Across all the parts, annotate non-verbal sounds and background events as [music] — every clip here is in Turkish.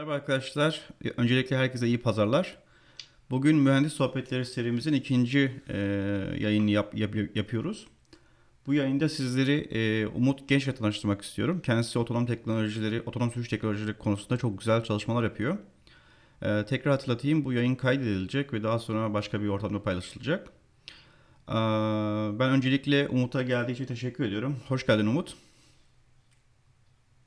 Merhaba arkadaşlar. Öncelikle herkese iyi pazarlar. Bugün Mühendis Sohbetleri serimizin ikinci e, yayını yap, yap, yapıyoruz. Bu yayında sizleri e, Umut Genç'le tanıştırmak istiyorum. Kendisi otonom teknolojileri, otonom sürüş teknolojileri konusunda çok güzel çalışmalar yapıyor. E, tekrar hatırlatayım bu yayın kaydedilecek ve daha sonra başka bir ortamda paylaşılacak. E, ben öncelikle Umut'a geldiği için teşekkür ediyorum. Hoş geldin Umut.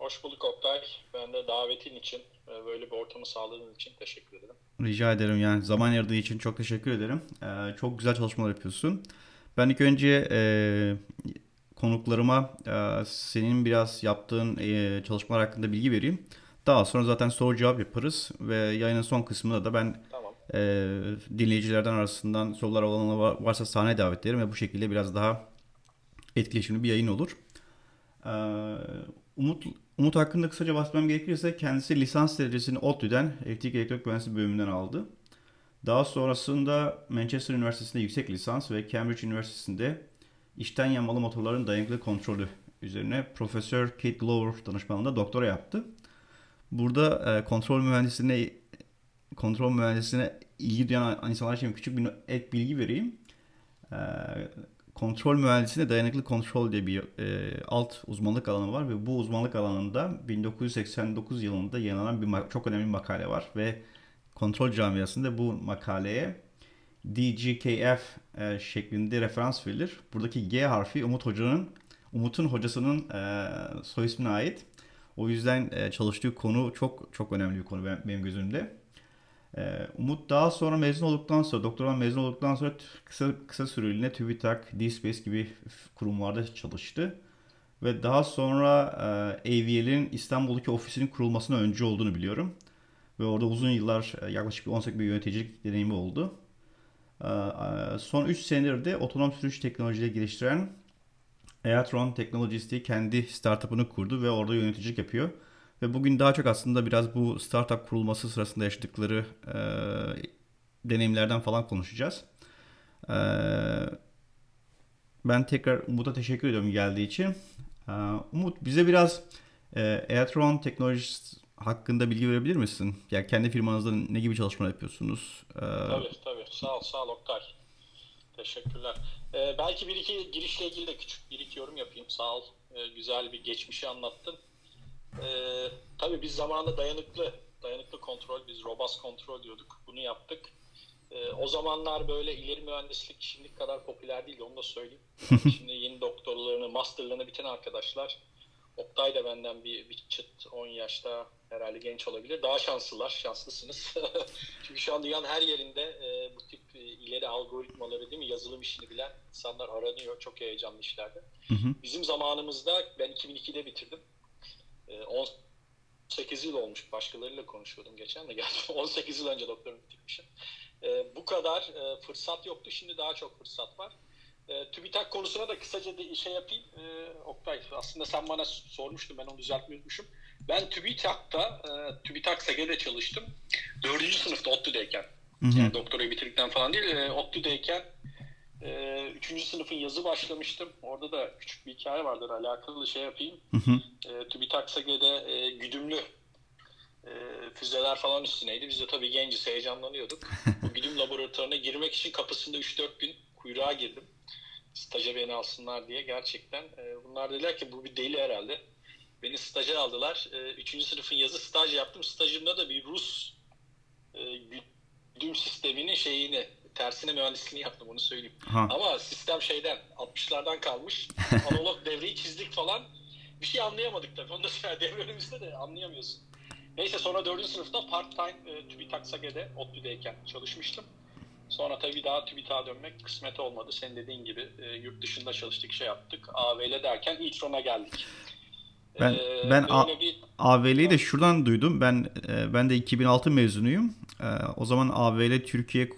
Hoş bulduk Oktay. Ben de davetin için, böyle bir ortamı sağladığın için teşekkür ederim. Rica ederim yani zaman ayırdığı için çok teşekkür ederim. Ee, çok güzel çalışmalar yapıyorsun. Ben ilk önce e, konuklarıma e, senin biraz yaptığın e, çalışmalar hakkında bilgi vereyim. Daha sonra zaten soru cevap yaparız ve yayının son kısmında da ben Tamam. e, dinleyicilerden arasından sorular olanlar varsa sahneye davet ederim ve bu şekilde biraz daha etkileşimli bir yayın olur. Ee, Umut Umut hakkında kısaca bahsetmem gerekirse kendisi lisans derecesini ODTÜ'den elektrik elektronik mühendisliği bölümünden aldı. Daha sonrasında Manchester Üniversitesi'nde yüksek lisans ve Cambridge Üniversitesi'nde içten yanmalı motorların dayanıklı kontrolü üzerine Profesör Kate Glover danışmanlığında doktora yaptı. Burada e, kontrol mühendisliğine kontrol mühendisliğine ilgi duyan insanlar için küçük bir ek bilgi vereyim. E, kontrol mühendisliğinde dayanıklı kontrol diye bir e, alt uzmanlık alanı var ve bu uzmanlık alanında 1989 yılında yayınlanan bir çok önemli bir makale var ve kontrol camiasında bu makaleye DGKF e, şeklinde referans verilir. Buradaki G harfi Umut Hoca'nın Umut'un hocasının e, soy ismine ait. O yüzden e, çalıştığı konu çok çok önemli bir konu benim gözümde. Ee, Umut daha sonra mezun olduktan sonra, doktoran mezun olduktan sonra kısa kısa süreliğine TÜBİTAK, D-Space gibi kurumlarda çalıştı. Ve daha sonra e, AVL'in İstanbul'daki ofisinin kurulmasına öncü olduğunu biliyorum. Ve orada uzun yıllar e, yaklaşık 18 bir yöneticilik deneyimi oldu. E, e, son 3 senedir de otonom sürüş teknolojileri geliştiren Eatron Technologies diye kendi startup'ını kurdu ve orada yöneticilik yapıyor. Ve bugün daha çok aslında biraz bu startup kurulması sırasında yaşadıkları e, deneyimlerden falan konuşacağız. E, ben tekrar Umut'a teşekkür ediyorum geldiği için. E, Umut bize biraz e, Eatron Technologies hakkında bilgi verebilir misin? Yani kendi firmanızda ne gibi çalışmalar yapıyorsunuz? Ee... Tabii tabii. Sağ ol, sağ ol Oktay. Teşekkürler. Ee, belki bir iki girişle ilgili de küçük bir iki yorum yapayım. Sağ ol. Ee, güzel bir geçmişi anlattın. Ee, tabii biz zamanında dayanıklı, dayanıklı kontrol, biz robust kontrol diyorduk. Bunu yaptık. Ee, o zamanlar böyle ileri mühendislik şimdilik kadar popüler değil, onu da söyleyeyim. [laughs] Şimdi yeni doktorlarını, masterlarını biten arkadaşlar, Oktay da benden bir, bir çıt 10 yaşta herhalde genç olabilir. Daha şanslılar, şanslısınız. [laughs] Çünkü şu an dünyanın her yerinde e, bu tip e, ileri algoritmaları değil mi yazılım işini bilen insanlar aranıyor. Çok heyecanlı işlerde. Hı hı. Bizim zamanımızda ben 2002'de bitirdim. 18 ee, yıl olmuş. Başkalarıyla konuşuyordum geçen de. [laughs] Geldim 18 yıl önce doktorumu bitirmişim. E, bu kadar e, fırsat yoktu. Şimdi daha çok fırsat var. E, TÜBİTAK konusuna da kısaca bir şey yapayım. E, Oktay aslında sen bana sormuştun. Ben onu düzeltmeyi unutmuşum. Ben TÜBİTAK'ta, e, TÜBİTAK SEGE'de çalıştım. Dördüncü sınıfta ODTÜ'deyken. Yani doktorayı bitirdikten falan değil. E, ODTÜ'deyken ee, üçüncü sınıfın yazı başlamıştım. Orada da küçük bir hikaye vardır. Alakalı şey yapayım. Hı hı. E, TÜBİTAK SEGE'de e, güdümlü e, füzeler falan üstüneydi. Biz de tabii genciz heyecanlanıyorduk. Bu [laughs] güdüm laboratuvarına girmek için kapısında 3-4 gün kuyruğa girdim. Staja beni alsınlar diye gerçekten. E, bunlar dediler ki bu bir deli herhalde. Beni staja aldılar. E, üçüncü sınıfın yazı staj yaptım. Stajımda da bir Rus e, güdüm sisteminin şeyini tersine mühendisliğini yaptım onu söyleyeyim. Ha. Ama sistem şeyden 60'lardan kalmış. [laughs] Analog devreyi çizdik falan. Bir şey anlayamadık tabii. Onu da devre önümüzde de anlayamıyorsun. Neyse sonra 4. sınıfta part time e, TÜBİTAK SAGE'de ODTÜ'deyken çalışmıştım. Sonra tabii daha TÜBİTAK'a dönmek kısmet olmadı. Senin dediğin gibi e, yurt dışında çalıştık, şey yaptık. AVL derken İTRON'a geldik. Ben ee, ben bir... AVL'yi de şuradan duydum. Ben e, ben de 2006 mezunuyum. E, o zaman AVL Türkiye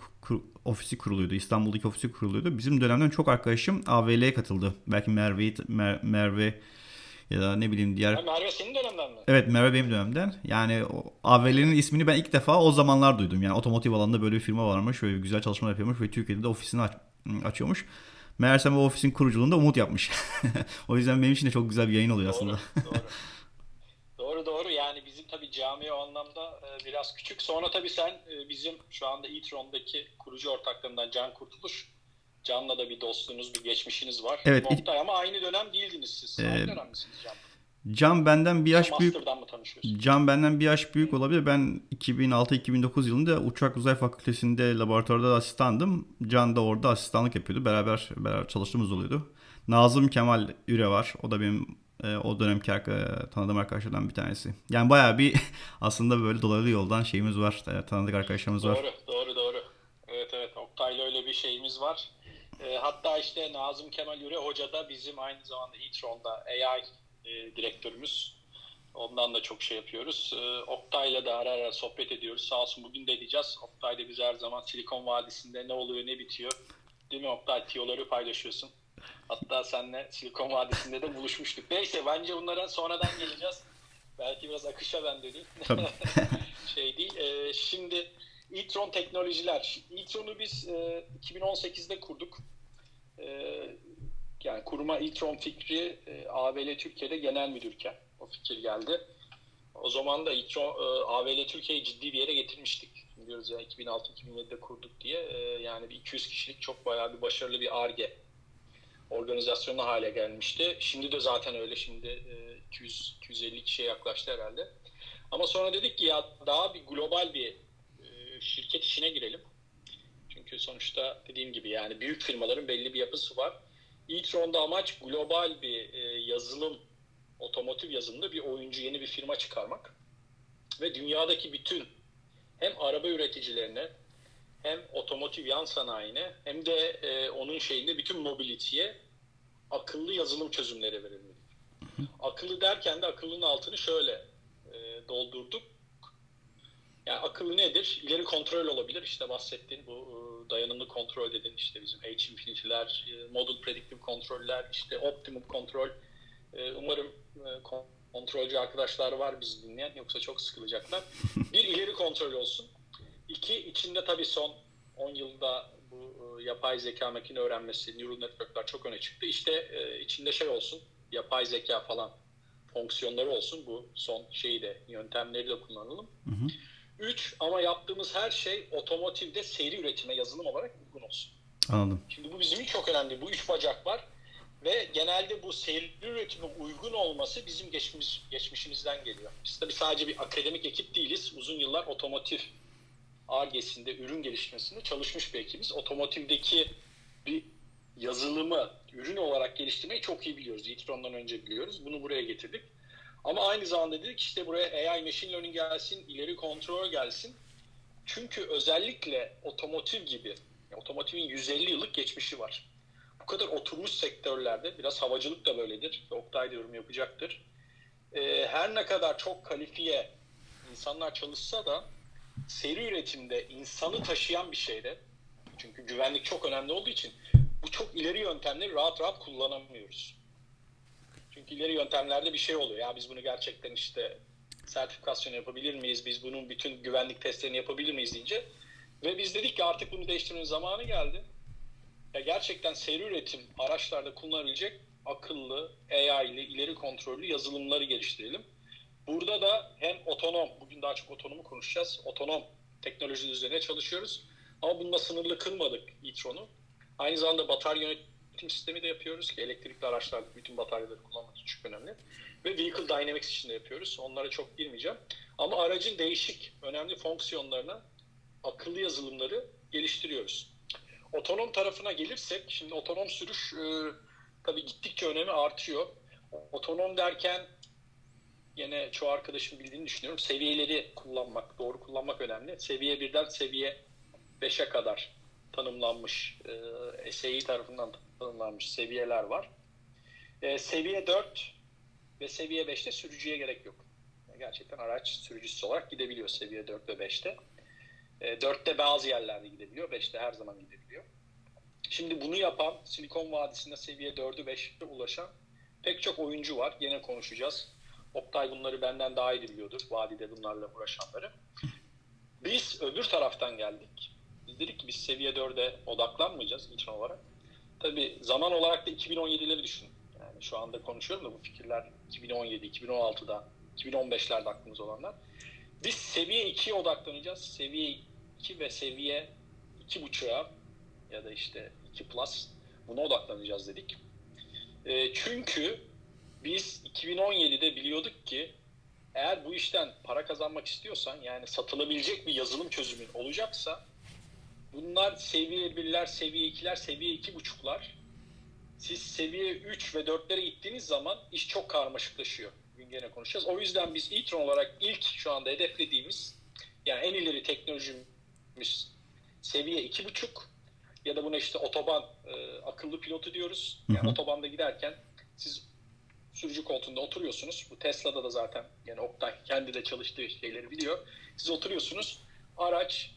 ofisi kuruluyordu. İstanbul'daki ofisi kuruluyordu. Bizim dönemden çok arkadaşım AVL'ye katıldı. Belki Merve, Mer, Merve ya da ne bileyim diğer... Ha, Merve senin dönemden mi? Evet Merve benim dönemden. Yani AVL'nin ismini ben ilk defa o zamanlar duydum. Yani otomotiv alanında böyle bir firma varmış. Şöyle güzel çalışmalar yapıyormuş ve Türkiye'de de ofisini aç, açıyormuş. Meğersem o ofisin kuruculuğunda Umut yapmış. [laughs] o yüzden benim için de çok güzel bir yayın oluyor doğru, aslında. doğru. [laughs] doğru doğru yani bizim tabii cami o anlamda e, biraz küçük. Sonra tabii sen e, bizim şu anda e-tron'daki kurucu ortaklarından Can Kurtuluş. Can'la da bir dostluğunuz, bir geçmişiniz var. Evet. Oktay ama aynı dönem değildiniz siz. Ee, aynı dönem misiniz Can? Can benden bir yaş büyük. Can benden bir yaş büyük olabilir. Ben 2006-2009 yılında Uçak Uzay Fakültesi'nde laboratuvarda asistandım. Can da orada asistanlık yapıyordu. Beraber beraber çalıştığımız oluyordu. Nazım Kemal Üre var. O da benim e, o dönemki arka- tanıdığım arkadaşlardan bir tanesi. Yani bayağı bir [laughs] aslında böyle dolaylı yoldan şeyimiz var. e, tanıdık arkadaşlarımız var. Doğru, doğru, doğru. Evet, evet. Oktay'la öyle bir şeyimiz var. E, hatta işte Nazım Kemal Üre Hoca da bizim aynı zamanda e-tron'da AI e, direktörümüz. Ondan da çok şey yapıyoruz. E, Oktay'la da ara ara sohbet ediyoruz. Sağ olsun bugün de edeceğiz. Oktay da bize her zaman Silikon Vadisi'nde ne oluyor ne bitiyor. Değil mi Oktay? Tiyoları paylaşıyorsun. Hatta seninle Silikon Vadisi'nde de buluşmuştuk. Neyse bence bunlara sonradan geleceğiz. Belki biraz akışa ben döneyim. Tabii. [laughs] şey değil. E, şimdi e-tron teknolojiler. e-tron'u biz e, 2018'de kurduk. E, yani kurma e-tron fikri e, AVL Türkiye'de genel müdürken o fikir geldi. O zaman da e-tron, e, AVL Türkiye'yi ciddi bir yere getirmiştik. Diyoruz ya 2006-2007'de kurduk diye. E, yani bir 200 kişilik çok bayağı bir başarılı bir ARGE organizasyonu hale gelmişti. Şimdi de zaten öyle. Şimdi e, 200 250 kişiye yaklaştı herhalde. Ama sonra dedik ki ya daha bir global bir e, şirket işine girelim. Çünkü sonuçta dediğim gibi yani büyük firmaların belli bir yapısı var. e-tron'da amaç global bir e, yazılım, otomotiv yazılımda bir oyuncu, yeni bir firma çıkarmak. Ve dünyadaki bütün hem araba üreticilerine hem otomotiv yan sanayine hem de e, onun şeyinde bütün mobility'ye akıllı yazılım çözümleri verilmeli. Akıllı derken de akıllının altını şöyle e, doldurduk. Yani akıllı nedir? İleri kontrol olabilir. İşte bahsettiğin bu e, dayanımlı kontrol dediğin işte bizim H-infinity'ler, e, model predictive kontroller, işte optimum kontrol. E, umarım kon- kontrolcü arkadaşlar var bizi dinleyen yoksa çok sıkılacaklar. Bir ileri kontrol olsun. İki içinde tabii son 10 yılda bu e, yapay zeka makine öğrenmesi, neural network'lar çok öne çıktı. İşte e, içinde şey olsun, yapay zeka falan fonksiyonları olsun. Bu son şeyi de yöntemleri de kullanalım. Üç ama yaptığımız her şey otomotivde seri üretime yazılım olarak uygun olsun. Anladım. Şimdi bu bizim için çok önemli. Bu üç bacak var. Ve genelde bu seri üretime uygun olması bizim geçmiş, geçmişimizden geliyor. Biz tabii sadece bir akademik ekip değiliz. Uzun yıllar otomotiv ARGE'sinde, ürün geliştirmesinde çalışmış bir ekibiz. Otomotivdeki bir yazılımı ürün olarak geliştirmeyi çok iyi biliyoruz. e-tron'dan önce biliyoruz. Bunu buraya getirdik. Ama aynı zamanda dedik işte buraya AI machine learning gelsin, ileri kontrol gelsin. Çünkü özellikle otomotiv gibi, otomotivin 150 yıllık geçmişi var. Bu kadar oturmuş sektörlerde, biraz havacılık da böyledir. Oktay da yorum yapacaktır. Ee, her ne kadar çok kalifiye insanlar çalışsa da seri üretimde insanı taşıyan bir şeyde, çünkü güvenlik çok önemli olduğu için bu çok ileri yöntemleri rahat rahat kullanamıyoruz. Çünkü ileri yöntemlerde bir şey oluyor. Ya biz bunu gerçekten işte sertifikasyon yapabilir miyiz? Biz bunun bütün güvenlik testlerini yapabilir miyiz deyince ve biz dedik ki artık bunu değiştirmenin zamanı geldi. Ya gerçekten seri üretim araçlarda kullanabilecek akıllı, AI ile ileri kontrollü yazılımları geliştirelim. Burada da hem otonom, bugün daha çok otonomu konuşacağız. Otonom teknoloji üzerine çalışıyoruz. Ama bununla sınırlı kılmadık e-tron'u. Aynı zamanda batarya yönetim sistemi de yapıyoruz ki elektrikli araçlarda bütün bataryaları kullanmak çok önemli. Ve Vehicle Dynamics için de yapıyoruz. Onlara çok girmeyeceğim. Ama aracın değişik, önemli fonksiyonlarına akıllı yazılımları geliştiriyoruz. Otonom tarafına gelirsek, şimdi otonom sürüş e, tabii gittikçe önemi artıyor. Otonom derken yine çoğu arkadaşım bildiğini düşünüyorum. Seviyeleri kullanmak, doğru kullanmak önemli. Seviye 1'den seviye 5'e kadar tanımlanmış, e, SAE tarafından tanımlanmış seviyeler var. E, seviye 4 ve seviye 5'te sürücüye gerek yok. Gerçekten araç sürücüsü olarak gidebiliyor seviye 4 ve 5'te. E, 4'te bazı yerlerde gidebiliyor, 5'te her zaman gidebiliyor. Şimdi bunu yapan, Silikon Vadisi'nde seviye 4'ü 5'te ulaşan pek çok oyuncu var. Yine konuşacağız. Oktay bunları benden daha iyi biliyordur. Vadide bunlarla uğraşanları. Biz öbür taraftan geldik. Biz dedik ki biz seviye 4'e odaklanmayacağız ilçin olarak. Tabi zaman olarak da 2017'leri düşün. Yani şu anda konuşuyorum da bu fikirler 2017-2016'da 2015'lerde aklımız olanlar. Biz seviye 2'ye odaklanacağız. Seviye 2 ve seviye 2.5'a ya da işte 2 plus buna odaklanacağız dedik. E, çünkü biz 2017'de biliyorduk ki eğer bu işten para kazanmak istiyorsan yani satılabilecek bir yazılım çözümün olacaksa bunlar seviye 1'ler, seviye 2'ler, seviye 2.5'lar siz seviye 3 ve 4'lere gittiğiniz zaman iş çok karmaşıklaşıyor. Bugün gene konuşacağız. O yüzden biz e-tron olarak ilk şu anda hedeflediğimiz yani en ileri teknolojimiz seviye 2.5 ya da buna işte otoban e, akıllı pilotu diyoruz. Yani hı hı. otobanda giderken siz sürücü koltuğunda oturuyorsunuz. Bu Tesla'da da zaten yani Oktay kendi de çalıştığı şeyleri biliyor. Siz oturuyorsunuz. Araç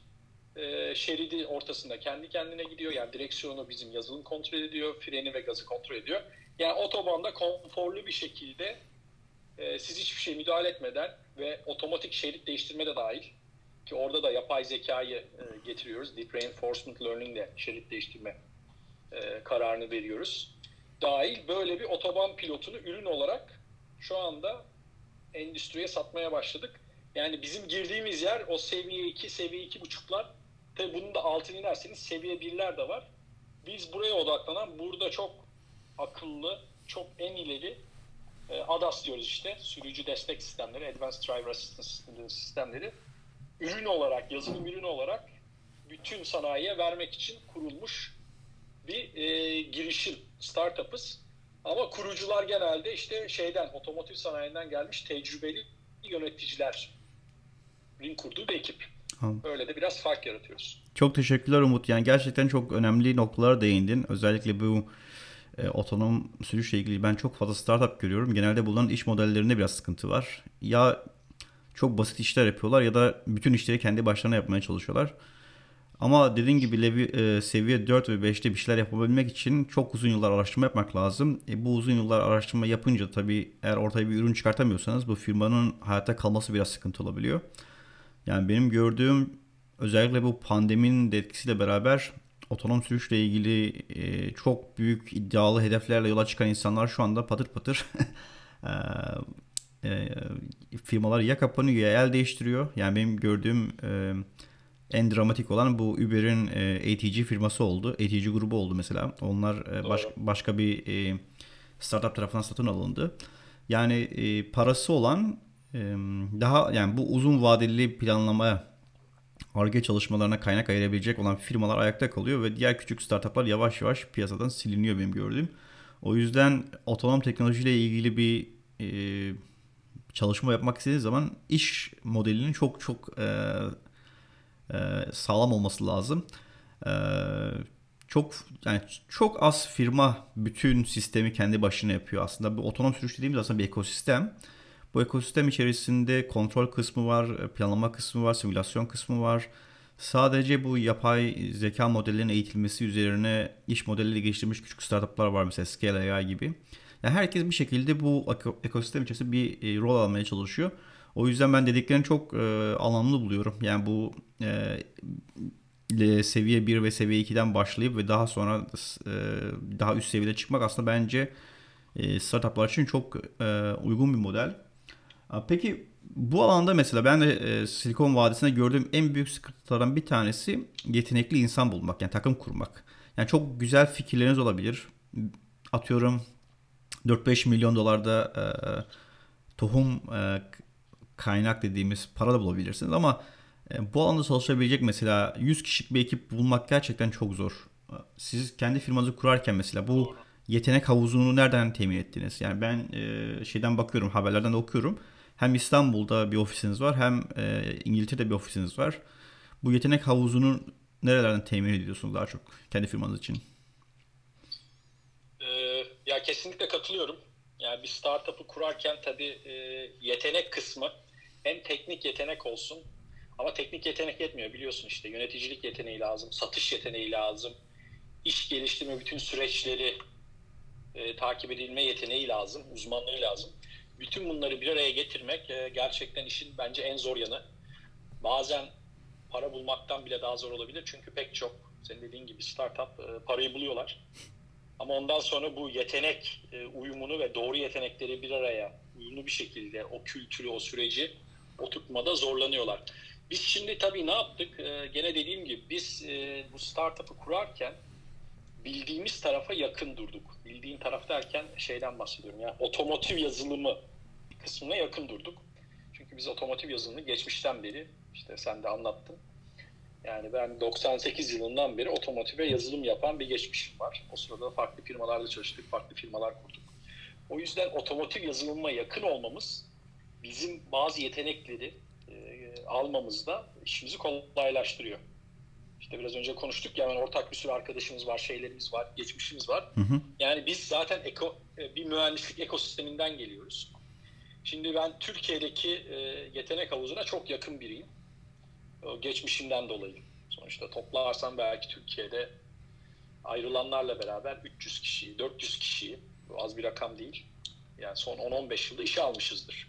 e, şeridi ortasında kendi kendine gidiyor. Yani direksiyonu bizim yazılım kontrol ediyor. Freni ve gazı kontrol ediyor. Yani otobanda konforlu bir şekilde e, siz hiçbir şey müdahale etmeden ve otomatik şerit değiştirme de dahil ki orada da yapay zekayı e, getiriyoruz. Deep Reinforcement Learning ile şerit değiştirme e, kararını veriyoruz. Dahil böyle bir otoban pilotunu ürün olarak şu anda endüstriye satmaya başladık. Yani bizim girdiğimiz yer o seviye 2, seviye 2.5'lar. Tabi bunun da altına inerseniz seviye 1'ler de var. Biz buraya odaklanan burada çok akıllı, çok en ileri e, ADAS diyoruz işte. Sürücü destek sistemleri, Advanced Driver Assistance sistemleri ürün olarak, yazılım ürünü olarak bütün sanayiye vermek için kurulmuş bir e, girişim, startup'ız. Ama kurucular genelde işte şeyden, otomotiv sanayinden gelmiş tecrübeli yöneticilerin kurduğu bir ekip. Öyle de biraz fark yaratıyoruz. Çok teşekkürler Umut. Yani gerçekten çok önemli noktalara değindin. Özellikle bu e, otonom sürüşle ilgili ben çok fazla startup görüyorum. Genelde bunların iş modellerinde biraz sıkıntı var. Ya çok basit işler yapıyorlar ya da bütün işleri kendi başlarına yapmaya çalışıyorlar. Ama dediğin gibi levi, e, seviye 4 ve 5'te bir şeyler yapabilmek için çok uzun yıllar araştırma yapmak lazım. E, bu uzun yıllar araştırma yapınca tabii eğer ortaya bir ürün çıkartamıyorsanız bu firmanın hayatta kalması biraz sıkıntı olabiliyor. Yani benim gördüğüm özellikle bu pandeminin de etkisiyle beraber otonom sürüşle ilgili e, çok büyük iddialı hedeflerle yola çıkan insanlar şu anda patır patır [laughs] e, e, firmalar ya kapanıyor ya el değiştiriyor. Yani benim gördüğüm e, en dramatik olan bu Uber'in e, ATG firması oldu. ATG grubu oldu mesela. Onlar e, baş, başka bir e, startup tarafından satın alındı. Yani e, parası olan e, daha yani bu uzun vadeli planlamaya ARGE çalışmalarına kaynak ayırabilecek olan firmalar ayakta kalıyor ve diğer küçük startuplar yavaş yavaş piyasadan siliniyor benim gördüğüm. O yüzden otonom teknolojiyle ilgili bir e, çalışma yapmak istediğiniz zaman iş modelinin çok çok e, sağlam olması lazım. E, çok yani çok az firma bütün sistemi kendi başına yapıyor. Aslında bir otonom sürüş dediğimiz aslında bir ekosistem. Bu ekosistem içerisinde kontrol kısmı var, planlama kısmı var, simülasyon kısmı var. Sadece bu yapay zeka modellerinin eğitilmesi üzerine iş modeliyle geliştirmiş küçük startuplar var mesela Scale AI gibi. Yani herkes bir şekilde bu ekosistem içerisinde bir e, rol almaya çalışıyor. O yüzden ben dediklerini çok e, anlamlı buluyorum. Yani bu e, seviye 1 ve seviye 2'den başlayıp ve daha sonra e, daha üst seviyede çıkmak aslında bence e, startuplar için çok e, uygun bir model. Peki bu alanda mesela ben de e, Silikon Vadisi'nde gördüğüm en büyük sıkıntılardan bir tanesi yetenekli insan bulmak. Yani takım kurmak. Yani çok güzel fikirleriniz olabilir. Atıyorum 4-5 milyon dolarda e, tohum e, kaynak dediğimiz para da bulabilirsiniz ama e, bu alanda çalışabilecek mesela 100 kişilik bir ekip bulmak gerçekten çok zor. Siz kendi firmanızı kurarken mesela bu yetenek havuzunu nereden temin ettiniz? Yani ben e, şeyden bakıyorum, haberlerden de okuyorum. Hem İstanbul'da bir ofisiniz var hem e, İngiltere'de bir ofisiniz var. Bu yetenek havuzunu nerelerden temin ediyorsunuz daha çok kendi firmanız için? Ya kesinlikle katılıyorum. Yani bir startup'ı kurarken tabii yetenek kısmı hem teknik yetenek olsun ama teknik yetenek yetmiyor biliyorsun işte yöneticilik yeteneği lazım, satış yeteneği lazım, iş geliştirme bütün süreçleri e, takip edilme yeteneği lazım, uzmanlığı lazım. Bütün bunları bir araya getirmek e, gerçekten işin bence en zor yanı. Bazen para bulmaktan bile daha zor olabilir çünkü pek çok senin dediğin gibi startup e, parayı buluyorlar Ama ondan sonra bu yetenek e, uyumunu ve doğru yetenekleri bir araya uyumlu bir şekilde o kültürü, o süreci oturtmada zorlanıyorlar. Biz şimdi tabii ne yaptık? E, gene dediğim gibi biz e, bu startup'ı kurarken bildiğimiz tarafa yakın durduk. Bildiğin taraf derken şeyden bahsediyorum. Yani otomotiv yazılımı kısmına yakın durduk. Çünkü biz otomotiv yazılımını geçmişten beri işte sen de anlattın. Yani ben 98 yılından beri otomotive yazılım yapan bir geçmişim var. O sırada farklı firmalarla çalıştık, farklı firmalar kurduk. O yüzden otomotiv yazılımına yakın olmamız bizim bazı yetenekleri e, almamızda işimizi kolaylaştırıyor. İşte biraz önce konuştuk ya yani ortak bir sürü arkadaşımız var, şeylerimiz var, geçmişimiz var. Hı hı. Yani biz zaten eko, e, bir mühendislik ekosisteminden geliyoruz. Şimdi ben Türkiye'deki e, yetenek havuzuna çok yakın biriyim. O geçmişimden dolayı. Sonuçta toplarsam belki Türkiye'de ayrılanlarla beraber 300 kişiyi, 400 kişiyi, az bir rakam değil. Yani son 10-15 yılda işe almışızdır.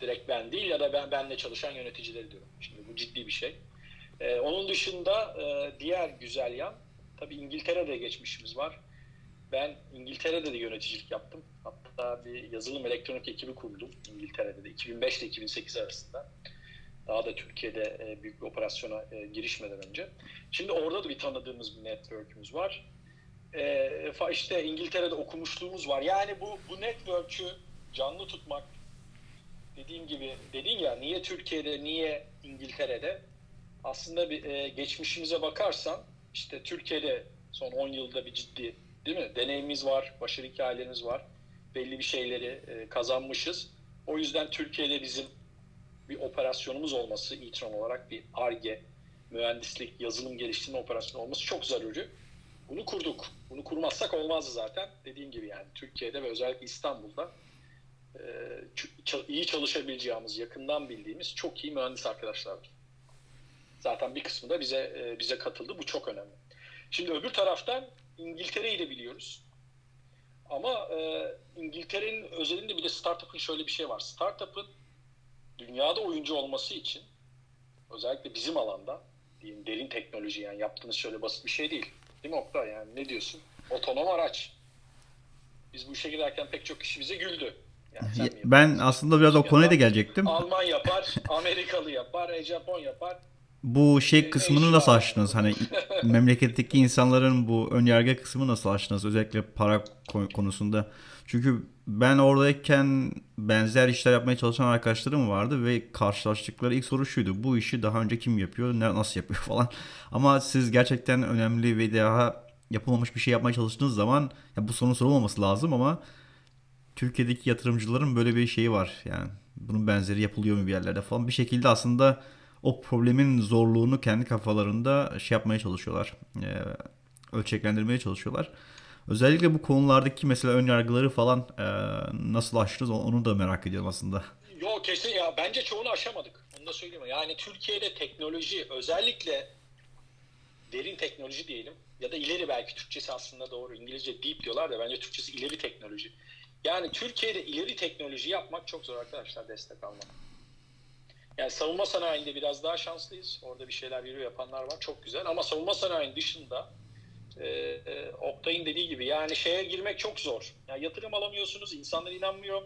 Direkt ben değil ya da ben benle çalışan yöneticileri diyorum. Şimdi bu ciddi bir şey. Ee, onun dışında e, diğer güzel yan, tabii İngiltere'de geçmişimiz var. Ben İngiltere'de de yöneticilik yaptım. Hatta bir yazılım elektronik ekibi kurdum İngiltere'de de 2005 ile 2008 arasında. Daha da Türkiye'de e, büyük bir operasyona e, girişmeden önce. Şimdi orada da bir tanıdığımız bir network'ümüz var. E, işte İngiltere'de okumuşluğumuz var. Yani bu bu network'ü canlı tutmak dediğim gibi dedin ya niye Türkiye'de niye İngiltere'de aslında bir e, geçmişimize bakarsan işte Türkiye'de son 10 yılda bir ciddi değil mi deneyimimiz var, başarı hikayelerimiz var. Belli bir şeyleri e, kazanmışız. O yüzden Türkiye'de bizim bir operasyonumuz olması İTRON olarak bir ARGE, mühendislik, yazılım geliştirme operasyonu olması çok zaruri. Bunu kurduk. Bunu kurmazsak olmazdı zaten. Dediğim gibi yani Türkiye'de ve özellikle İstanbul'da iyi çalışabileceğimiz, yakından bildiğimiz çok iyi mühendis arkadaşlar var. Zaten bir kısmı da bize e, bize katıldı. Bu çok önemli. Şimdi öbür taraftan İngiltere'yi de biliyoruz. Ama e, İngiltere'nin özelinde bir de startup'ın şöyle bir şey var. Startup'ın dünyada oyuncu olması için özellikle bizim alanda diyeyim derin teknoloji yani yaptığınız şöyle basit bir şey değil. Değil mi Oktay? Yani ne diyorsun? Otonom araç. Biz bu işe girerken pek çok kişi bize güldü. Yani ben aslında biraz o konuya da gelecektim. Alman yapar, Amerikalı yapar, e, Japon yapar. Bu şey e, kısmını nasıl açtınız? Hani [laughs] memleketteki insanların bu önyargı kısmı nasıl açtınız? Özellikle para konusunda. Çünkü ben oradayken benzer işler yapmaya çalışan arkadaşlarım vardı ve karşılaştıkları ilk soru şuydu. Bu işi daha önce kim yapıyor, nasıl yapıyor [laughs] falan. Ama siz gerçekten önemli ve daha yapılmamış bir şey yapmaya çalıştığınız zaman ya bu sorun sorulmaması lazım ama Türkiye'deki yatırımcıların böyle bir şeyi var. Yani bunun benzeri yapılıyor mu bir yerlerde falan. Bir şekilde aslında o problemin zorluğunu kendi kafalarında şey yapmaya çalışıyorlar. E, ölçeklendirmeye çalışıyorlar. Özellikle bu konulardaki mesela ön yargıları falan e, nasıl aştınız onu da merak ediyorum aslında. Yok kesin ya bence çoğunu aşamadık. Onu da söyleyeyim. Yani Türkiye'de teknoloji özellikle derin teknoloji diyelim ya da ileri belki Türkçesi aslında doğru. İngilizce deep diyorlar da bence Türkçesi ileri teknoloji. Yani Türkiye'de ileri teknoloji yapmak çok zor arkadaşlar destek almak. Yani savunma sanayinde biraz daha şanslıyız. Orada bir şeyler yürü yapanlar var. Çok güzel. Ama savunma sanayinin dışında e, e, Oktay'ın dediği gibi yani şeye girmek çok zor. Yani yatırım alamıyorsunuz. insanlar inanmıyor.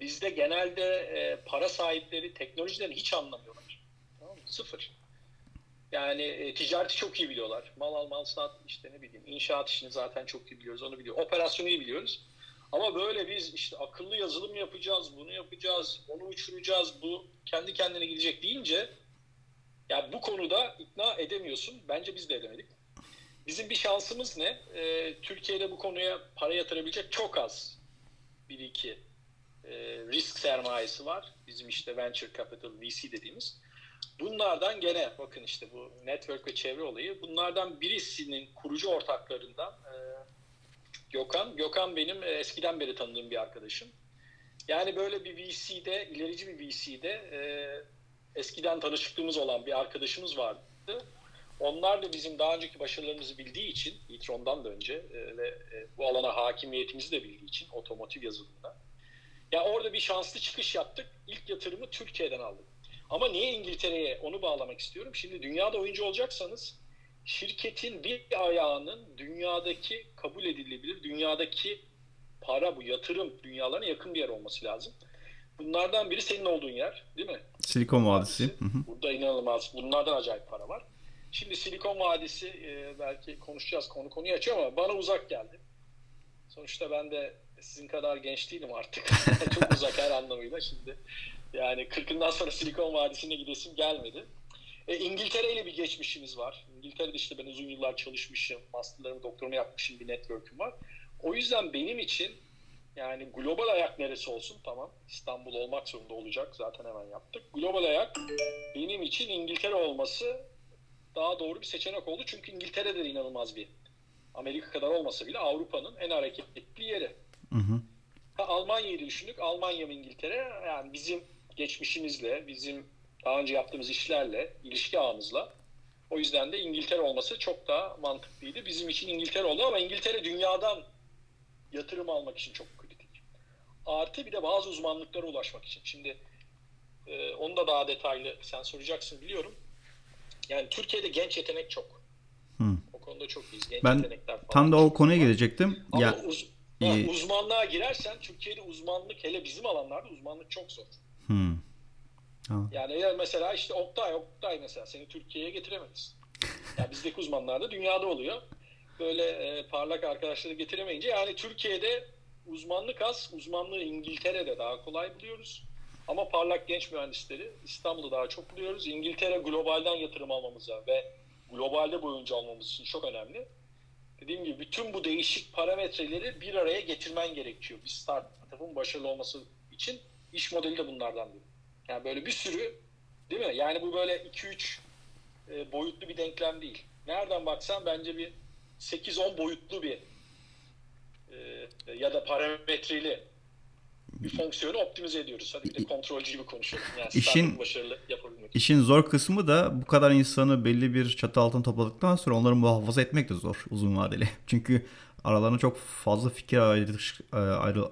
Bizde genelde e, para sahipleri teknolojiden hiç anlamıyorlar. Tamam mı? Sıfır. Yani e, ticareti çok iyi biliyorlar. Mal al mal sat işte ne bileyim. inşaat işini zaten çok iyi biliyoruz. Onu biliyor. Operasyonu iyi biliyoruz. Ama böyle biz işte akıllı yazılım yapacağız, bunu yapacağız, onu uçuracağız, bu kendi kendine gidecek deyince yani bu konuda ikna edemiyorsun. Bence biz de edemedik. Bizim bir şansımız ne? Ee, Türkiye'de bu konuya para yatırabilecek çok az bir iki e, risk sermayesi var. Bizim işte venture capital VC dediğimiz. Bunlardan gene bakın işte bu network ve çevre olayı. Bunlardan birisinin kurucu ortaklarından e, Gökhan. Gökhan benim e, eskiden beri tanıdığım bir arkadaşım. Yani böyle bir VC'de, ilerici bir VC'de e, eskiden tanışıklığımız olan bir arkadaşımız vardı. Onlar da bizim daha önceki başarılarımızı bildiği için, e-tron'dan da önce e, ve e, bu alana hakimiyetimizi de bildiği için otomotiv yazılımında. Ya orada bir şanslı çıkış yaptık. İlk yatırımı Türkiye'den aldık. Ama niye İngiltere'ye onu bağlamak istiyorum. Şimdi dünyada oyuncu olacaksanız şirketin bir ayağının dünyadaki kabul edilebilir, dünyadaki para bu yatırım dünyalarına yakın bir yer olması lazım. Bunlardan biri senin olduğun yer değil mi? Silikon Vadisi. Hı hı. Burada inanılmaz. Bunlardan acayip para var. Şimdi Silikon Vadisi e, belki konuşacağız konu konuyu açıyor ama bana uzak geldi. Sonuçta ben de sizin kadar genç değilim artık. [laughs] Çok uzak her anlamıyla şimdi. Yani 40'ından sonra Silikon Vadisi'ne gidesim gelmedi. E, İngiltere ile bir geçmişimiz var. İngiltere'de işte ben uzun yıllar çalışmışım. Masterlarımı, doktorumu yapmışım. Bir network'üm var. O yüzden benim için yani global ayak neresi olsun tamam. İstanbul olmak zorunda olacak. Zaten hemen yaptık. Global ayak benim için İngiltere olması daha doğru bir seçenek oldu. Çünkü İngiltere'de de inanılmaz bir Amerika kadar olmasa bile Avrupa'nın en hareketli yeri. Hı hı. Almanya'yı düşündük. Almanya mı İngiltere? Yani bizim geçmişimizle, bizim daha önce yaptığımız işlerle, ilişki ağımızla o yüzden de İngiltere olması çok daha mantıklıydı. Bizim için İngiltere oldu ama İngiltere dünyadan yatırım almak için çok kritik. Artı bir de bazı uzmanlıklara ulaşmak için. Şimdi e, onu da daha detaylı sen soracaksın biliyorum. Yani Türkiye'de genç yetenek çok. Hmm. O konuda çok iyiyiz. Genç ben yetenekler falan tam da o konuya var. gelecektim. Ama ya, uz, ha, uzmanlığa girersen Türkiye'de uzmanlık hele bizim alanlarda uzmanlık çok zor. Hmm. Yani ya mesela işte Oktay, Oktay mesela seni Türkiye'ye getiremeyiz. Yani bizdeki uzmanlar da dünyada oluyor. Böyle e, parlak arkadaşları getiremeyince yani Türkiye'de uzmanlık az, uzmanlığı İngiltere'de daha kolay buluyoruz. Ama parlak genç mühendisleri İstanbul'da daha çok buluyoruz. İngiltere globalden yatırım almamıza ve globalde boyunca almamız için çok önemli. Dediğim gibi bütün bu değişik parametreleri bir araya getirmen gerekiyor. Bir startup'ın başarılı olması için iş modeli de bunlardan biri. Yani böyle bir sürü değil mi? Yani bu böyle 2-3 e, boyutlu bir denklem değil. Nereden baksan bence bir 8-10 boyutlu bir e, ya da parametreli bir fonksiyonu optimize ediyoruz. Hadi bir de kontrolcü gibi konuşalım. Yani işin, başarılı yapabilmek İşin zor kısmı da bu kadar insanı belli bir çatı altına topladıktan sonra onları muhafaza etmek de zor uzun vadeli. [laughs] Çünkü aralarında çok fazla fikir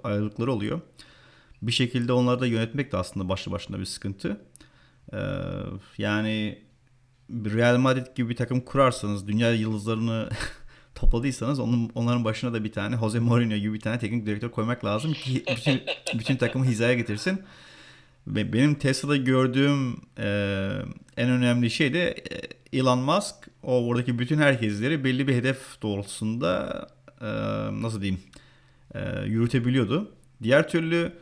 ayrılıkları oluyor bir şekilde onları da yönetmek de aslında başlı başına bir sıkıntı. Ee, yani Real Madrid gibi bir takım kurarsanız, dünya yıldızlarını [laughs] topladıysanız onun, onların başına da bir tane Jose Mourinho gibi bir tane teknik direktör koymak lazım ki [laughs] bütün, bütün takımı hizaya getirsin. Benim Tesla'da gördüğüm e, en önemli şey de e, Elon Musk o oradaki bütün herkesleri belli bir hedef doğrultusunda e, nasıl diyeyim e, yürütebiliyordu. Diğer türlü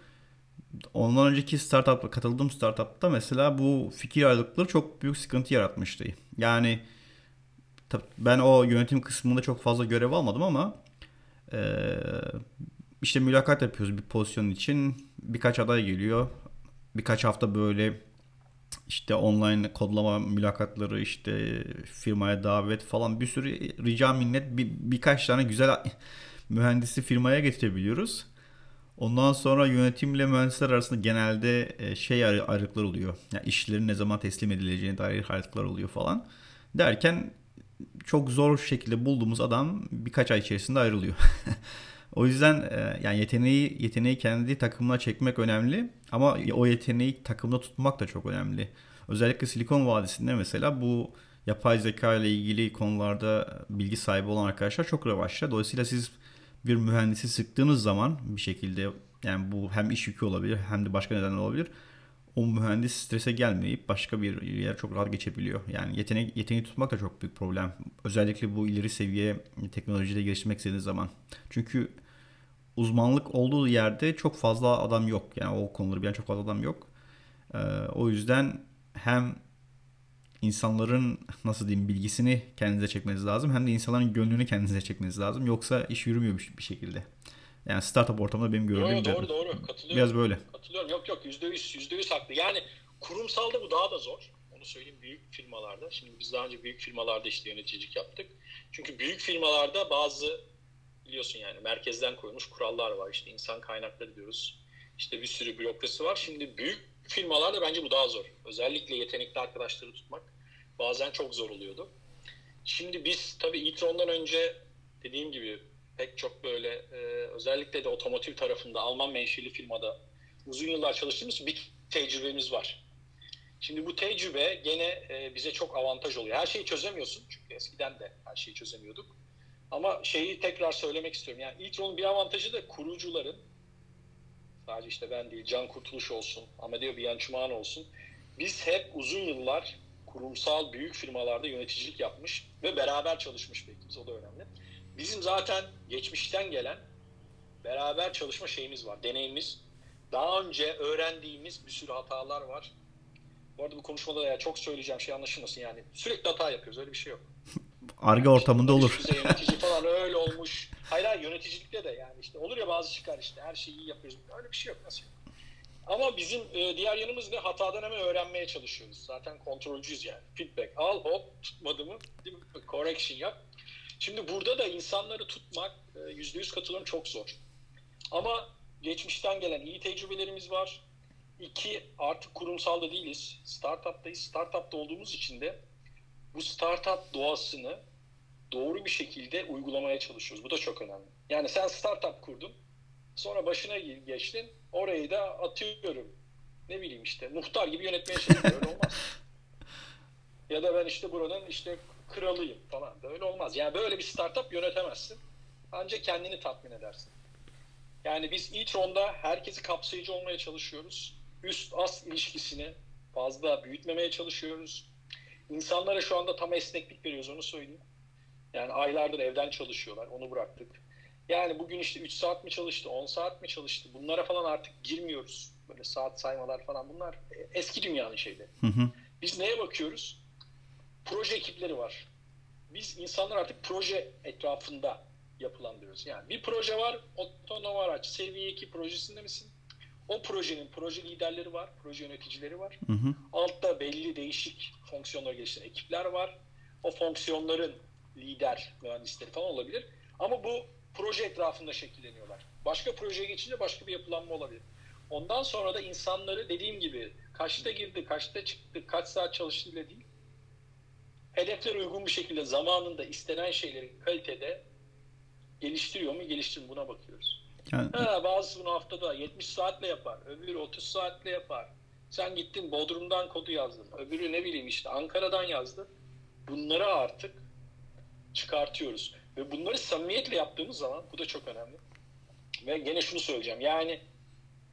ondan önceki startup'a katıldığım startup'ta mesela bu fikir ayrılıkları çok büyük sıkıntı yaratmıştı. Yani ben o yönetim kısmında çok fazla görev almadım ama e, işte mülakat yapıyoruz bir pozisyon için. Birkaç aday geliyor. Birkaç hafta böyle işte online kodlama mülakatları işte firmaya davet falan bir sürü rica minnet bir, birkaç tane güzel mühendisi firmaya getirebiliyoruz. Ondan sonra yönetimle mühendisler arasında genelde e, şey ayrılıklar oluyor. Yani işlerin ne zaman teslim edileceğine dair ayrılıklar oluyor falan. Derken çok zor şekilde bulduğumuz adam birkaç ay içerisinde ayrılıyor. [laughs] o yüzden e, yani yeteneği yeteneği kendi takımına çekmek önemli ama o yeteneği takımda tutmak da çok önemli. Özellikle Silikon Vadisi'nde mesela bu yapay zeka ile ilgili konularda bilgi sahibi olan arkadaşlar çok revaçta. Dolayısıyla siz bir mühendisi sıktığınız zaman bir şekilde yani bu hem iş yükü olabilir hem de başka nedenler olabilir. O mühendis strese gelmeyip başka bir yer çok rahat geçebiliyor. Yani yetenek yeteneği tutmak da çok büyük problem. Özellikle bu ileri seviye teknolojide geliştirmek istediğiniz zaman. Çünkü uzmanlık olduğu yerde çok fazla adam yok. Yani o konuları bilen çok fazla adam yok. Ee, o yüzden hem insanların nasıl diyeyim bilgisini kendinize çekmeniz lazım. Hem de insanların gönlünü kendinize çekmeniz lazım. Yoksa iş yürümüyor bir şekilde. Yani startup ortamında benim gördüğüm Yo, doğru doğru katılıyorum. Biraz böyle. Katılıyorum. Yok yok yüzde yüz yüzde yüz haklı. Yani kurumsalda bu daha da zor. Onu söyleyeyim büyük firmalarda. Şimdi biz daha önce büyük firmalarda işte yöneticilik yaptık. Çünkü büyük firmalarda bazı biliyorsun yani merkezden koyulmuş kurallar var. İşte insan kaynakları diyoruz. İşte bir sürü bürokrasi var. Şimdi büyük firmalarda bence bu daha zor. Özellikle yetenekli arkadaşları tutmak bazen çok zor oluyordu. Şimdi biz tabii e-tron'dan önce dediğim gibi pek çok böyle e, özellikle de otomotiv tarafında Alman menşeli firmada uzun yıllar çalıştığımız bir tecrübemiz var. Şimdi bu tecrübe gene e, bize çok avantaj oluyor. Her şeyi çözemiyorsun çünkü eskiden de her şeyi çözemiyorduk. Ama şeyi tekrar söylemek istiyorum. Yani e bir avantajı da kurucuların sadece işte ben değil Can Kurtuluş olsun, Amadeo Bianchuman olsun. Biz hep uzun yıllar kurumsal büyük firmalarda yöneticilik yapmış ve beraber çalışmış bir ekibiz. O da önemli. Bizim zaten geçmişten gelen beraber çalışma şeyimiz var, deneyimimiz. Daha önce öğrendiğimiz bir sürü hatalar var. Bu arada bu konuşmada da ya çok söyleyeceğim şey anlaşılmasın yani. Sürekli hata yapıyoruz. Öyle bir şey yok. [laughs] Arge ortamında olur. Bize yönetici falan öyle olmuş. Hayır hayır yöneticilikte de yani işte olur ya bazı çıkar işte her şeyi iyi yapıyoruz. Öyle bir şey yok. Nasıl? Ama bizim e, diğer yanımız ne? Hatadan hemen öğrenmeye çalışıyoruz. Zaten kontrolcüyüz yani. Feedback al hop tutmadı mı? Correction yap. Şimdi burada da insanları tutmak e, yüzde yüz katılıyorum çok zor. Ama geçmişten gelen iyi tecrübelerimiz var. İki, artık kurumsalda değiliz. Startup'tayız. Startup'ta olduğumuz için de bu startup doğasını doğru bir şekilde uygulamaya çalışıyoruz. Bu da çok önemli. Yani sen startup kurdun. Sonra başına geçtin. Orayı da atıyorum. Ne bileyim işte muhtar gibi yönetmeye çalışıyorum. Öyle olmaz. [laughs] ya da ben işte buranın işte kralıyım falan. Böyle olmaz. Yani böyle bir startup yönetemezsin. Ancak kendini tatmin edersin. Yani biz e-tron'da herkesi kapsayıcı olmaya çalışıyoruz. Üst as ilişkisini fazla büyütmemeye çalışıyoruz. İnsanlara şu anda tam esneklik veriyoruz onu söyleyeyim. Yani aylardır evden çalışıyorlar. Onu bıraktık. Yani bugün işte 3 saat mi çalıştı, 10 saat mi çalıştı? Bunlara falan artık girmiyoruz. Böyle saat saymalar falan bunlar eski dünyanın şeyleri. Hı hı. Biz neye bakıyoruz? Proje ekipleri var. Biz insanlar artık proje etrafında yapılandırıyoruz. Yani bir proje var, otonom araç seviye 2 projesinde misin? O projenin proje liderleri var, proje yöneticileri var. Hı hı. Altta belli değişik fonksiyonlar geliştiren ekipler var. O fonksiyonların lider mühendisleri falan olabilir. Ama bu proje etrafında şekilleniyorlar. Başka projeye geçince başka bir yapılanma olabilir. Ondan sonra da insanları dediğim gibi kaçta girdi, kaçta çıktı, kaç saat çalıştığıyla değil, hedeflere uygun bir şekilde zamanında istenen şeyleri kalitede geliştiriyor mu, geliştirmiyor buna bakıyoruz. Yani... Ha, bazısı bunu haftada 70 saatle yapar, öbürü 30 saatle yapar. Sen gittin Bodrum'dan kodu yazdın, öbürü ne bileyim işte Ankara'dan yazdı. Bunları artık çıkartıyoruz. Ve bunları samimiyetle yaptığımız zaman bu da çok önemli. Ve gene şunu söyleyeceğim. Yani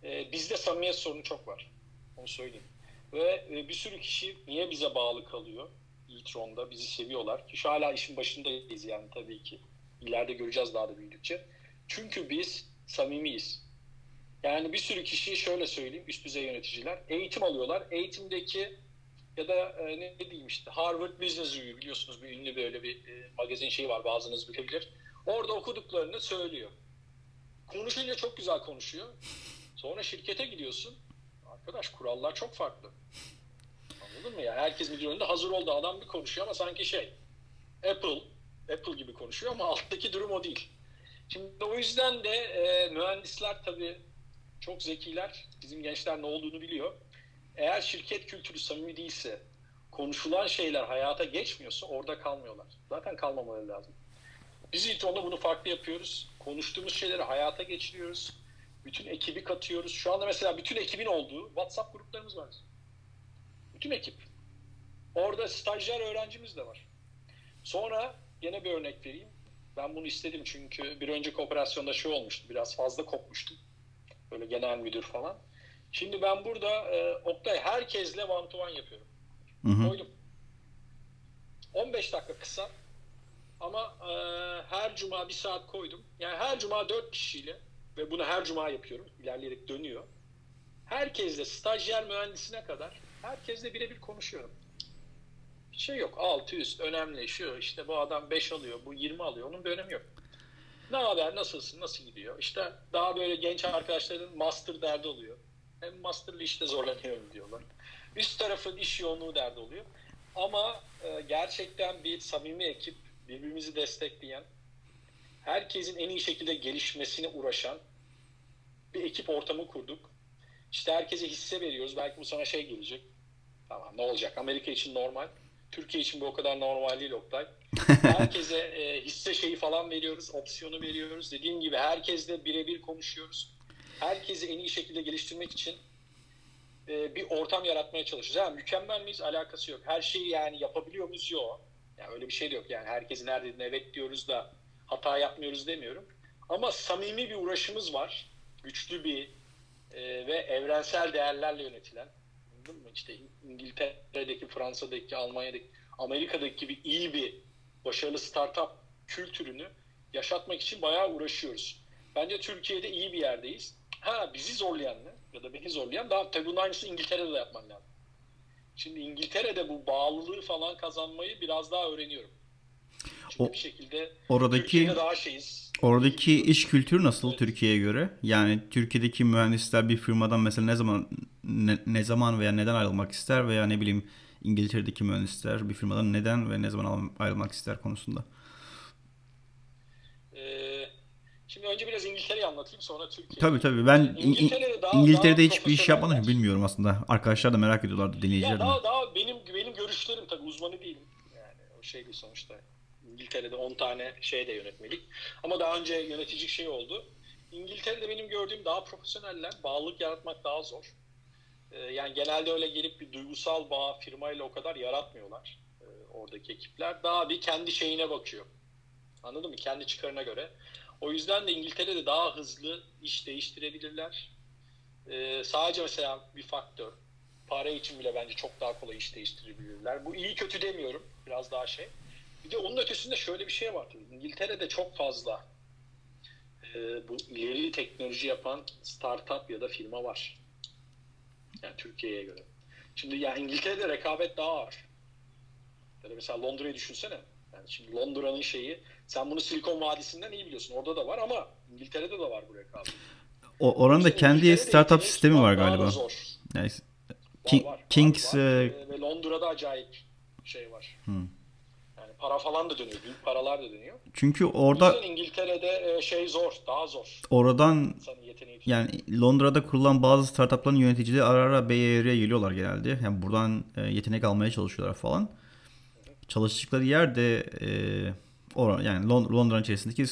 e, bizde samimiyet sorunu çok var. Onu söyleyeyim. Ve e, bir sürü kişi niye bize bağlı kalıyor? e bizi seviyorlar. Şu hala işin başındayız yani tabii ki. İleride göreceğiz daha da büyüdükçe. Çünkü biz samimiyiz. Yani bir sürü kişi şöyle söyleyeyim üst düzey yöneticiler eğitim alıyorlar. Eğitimdeki ya da e, ne diyeyim işte Harvard Business Review biliyorsunuz bir ünlü böyle bir e, magazin şeyi var bazınız bilebilir. Orada okuduklarını söylüyor. Konuşunca çok güzel konuşuyor. Sonra şirkete gidiyorsun. Arkadaş kurallar çok farklı. Anladın mı ya? Herkes müdür önünde hazır oldu. Adam bir konuşuyor ama sanki şey Apple Apple gibi konuşuyor ama [laughs] alttaki durum o değil. Şimdi o yüzden de e, mühendisler tabii çok zekiler. Bizim gençler ne olduğunu biliyor eğer şirket kültürü samimi değilse, konuşulan şeyler hayata geçmiyorsa orada kalmıyorlar. Zaten kalmamaları lazım. Biz İlton'da bunu farklı yapıyoruz. Konuştuğumuz şeyleri hayata geçiriyoruz. Bütün ekibi katıyoruz. Şu anda mesela bütün ekibin olduğu WhatsApp gruplarımız var. Bütün ekip. Orada stajyer öğrencimiz de var. Sonra yine bir örnek vereyim. Ben bunu istedim çünkü bir önceki operasyonda şey olmuştu. Biraz fazla kopmuştum. Böyle genel müdür falan. Şimdi ben burada e, Oktay herkesle one to one yapıyorum. Hı hı. Koydum. 15 dakika kısa ama e, her cuma bir saat koydum. Yani her cuma 4 kişiyle ve bunu her cuma yapıyorum. İlerleyerek dönüyor. Herkesle stajyer mühendisine kadar herkesle birebir konuşuyorum. Bir şey yok. Altı üst önemli. Şu işte bu adam 5 alıyor, bu 20 alıyor. Onun bir önemi yok. Ne haber, nasılsın, nasıl gidiyor? İşte daha böyle genç arkadaşların master derdi oluyor hem masterlı işte zorlanıyorum diyorlar. Üst tarafın iş yoğunluğu derdi oluyor. Ama e, gerçekten bir samimi ekip, birbirimizi destekleyen, herkesin en iyi şekilde gelişmesine uğraşan bir ekip ortamı kurduk. İşte herkese hisse veriyoruz. Belki bu sana şey gelecek. Tamam ne olacak? Amerika için normal. Türkiye için bu o kadar normal değil Oktay. [laughs] Herkese e, hisse şeyi falan veriyoruz. Opsiyonu veriyoruz. Dediğim gibi herkesle birebir konuşuyoruz herkesi en iyi şekilde geliştirmek için e, bir ortam yaratmaya çalışıyoruz. Yani mükemmel miyiz? Alakası yok. Her şeyi yani yapabiliyor muyuz? Yok. Yani öyle bir şey de yok. Yani herkesin her dediğine evet diyoruz da hata yapmıyoruz demiyorum. Ama samimi bir uğraşımız var. Güçlü bir e, ve evrensel değerlerle yönetilen. Anladın mı? İşte İngiltere'deki, Fransa'daki, Almanya'daki, Amerika'daki gibi iyi bir başarılı startup kültürünü yaşatmak için bayağı uğraşıyoruz. Bence Türkiye'de iyi bir yerdeyiz. Ha bizi zorlayan ne? Ya da beni zorlayan daha tabii bunun aynısını İngiltere'de de yapman lazım. Şimdi İngiltere'de bu bağlılığı falan kazanmayı biraz daha öğreniyorum. Çünkü O- bir şekilde Oradaki Türkiye'de daha şeyiz. oradaki iş kültürü nasıl Evet. Türkiye'ye göre? Yani Türkiye'deki mühendisler bir firmadan mesela ne zaman ne, ne zaman veya neden ayrılmak ister veya ne bileyim İngiltere'deki mühendisler bir firmadan neden ve ne zaman ayrılmak ister konusunda. Ee, şimdi önce biraz İngiltere'yi anlatayım sonra Türkiye. Tabii tabii ben İng- İngiltere'de daha- İngiltere'de daha hiçbir iş yapmadım bilmiyorum aslında. Arkadaşlar da merak ediyorlardı dinleyiciler Ya daha daha benim benim görüşlerim tabii uzmanı değilim. Yani o şey değil sonuçta. İngiltere'de 10 tane şey de yönetmelik. Ama daha önce yönetici şey oldu. İngiltere'de benim gördüğüm daha profesyoneller. Bağlılık yaratmak daha zor. Ee, yani genelde öyle gelip bir duygusal bağ firmayla o kadar yaratmıyorlar. Ee, oradaki ekipler. Daha bir kendi şeyine bakıyor. Anladın mı? Kendi çıkarına göre. O yüzden de İngiltere'de daha hızlı iş değiştirebilirler. Ee, sadece mesela bir faktör para için bile bence çok daha kolay iş değiştirebilirler. Bu iyi kötü demiyorum. Biraz daha şey. Bir de onun ötesinde şöyle bir şey var. İngiltere'de çok fazla e, bu ileri teknoloji yapan startup ya da firma var. Yani Türkiye'ye göre. Şimdi ya İngiltere'de rekabet daha ağır. Ya da mesela Londra'yı düşünsene. Yani şimdi Londra'nın şeyi sen bunu Silikon Vadisi'nden iyi biliyorsun. Orada da var ama İngiltere'de de var bu rekabet. O, oranın da kendi startup sistemi var galiba. Zor. Yani King- var, var, Kings var. e, ve Londra'da acayip şey var. Hı. Yani para falan da dönüyor. Büyük paralar da dönüyor. çünkü orada İngiltere'de e, şey zor. Daha zor. oradan yani Londra'da kurulan bazı startupların yöneticileri ara ara Bay Area'ya geliyorlar genelde. Yani buradan e, yetenek almaya çalışıyorlar falan. Çalıştıkları yer de e, or- yani Lond- Londra'nın içerisindeki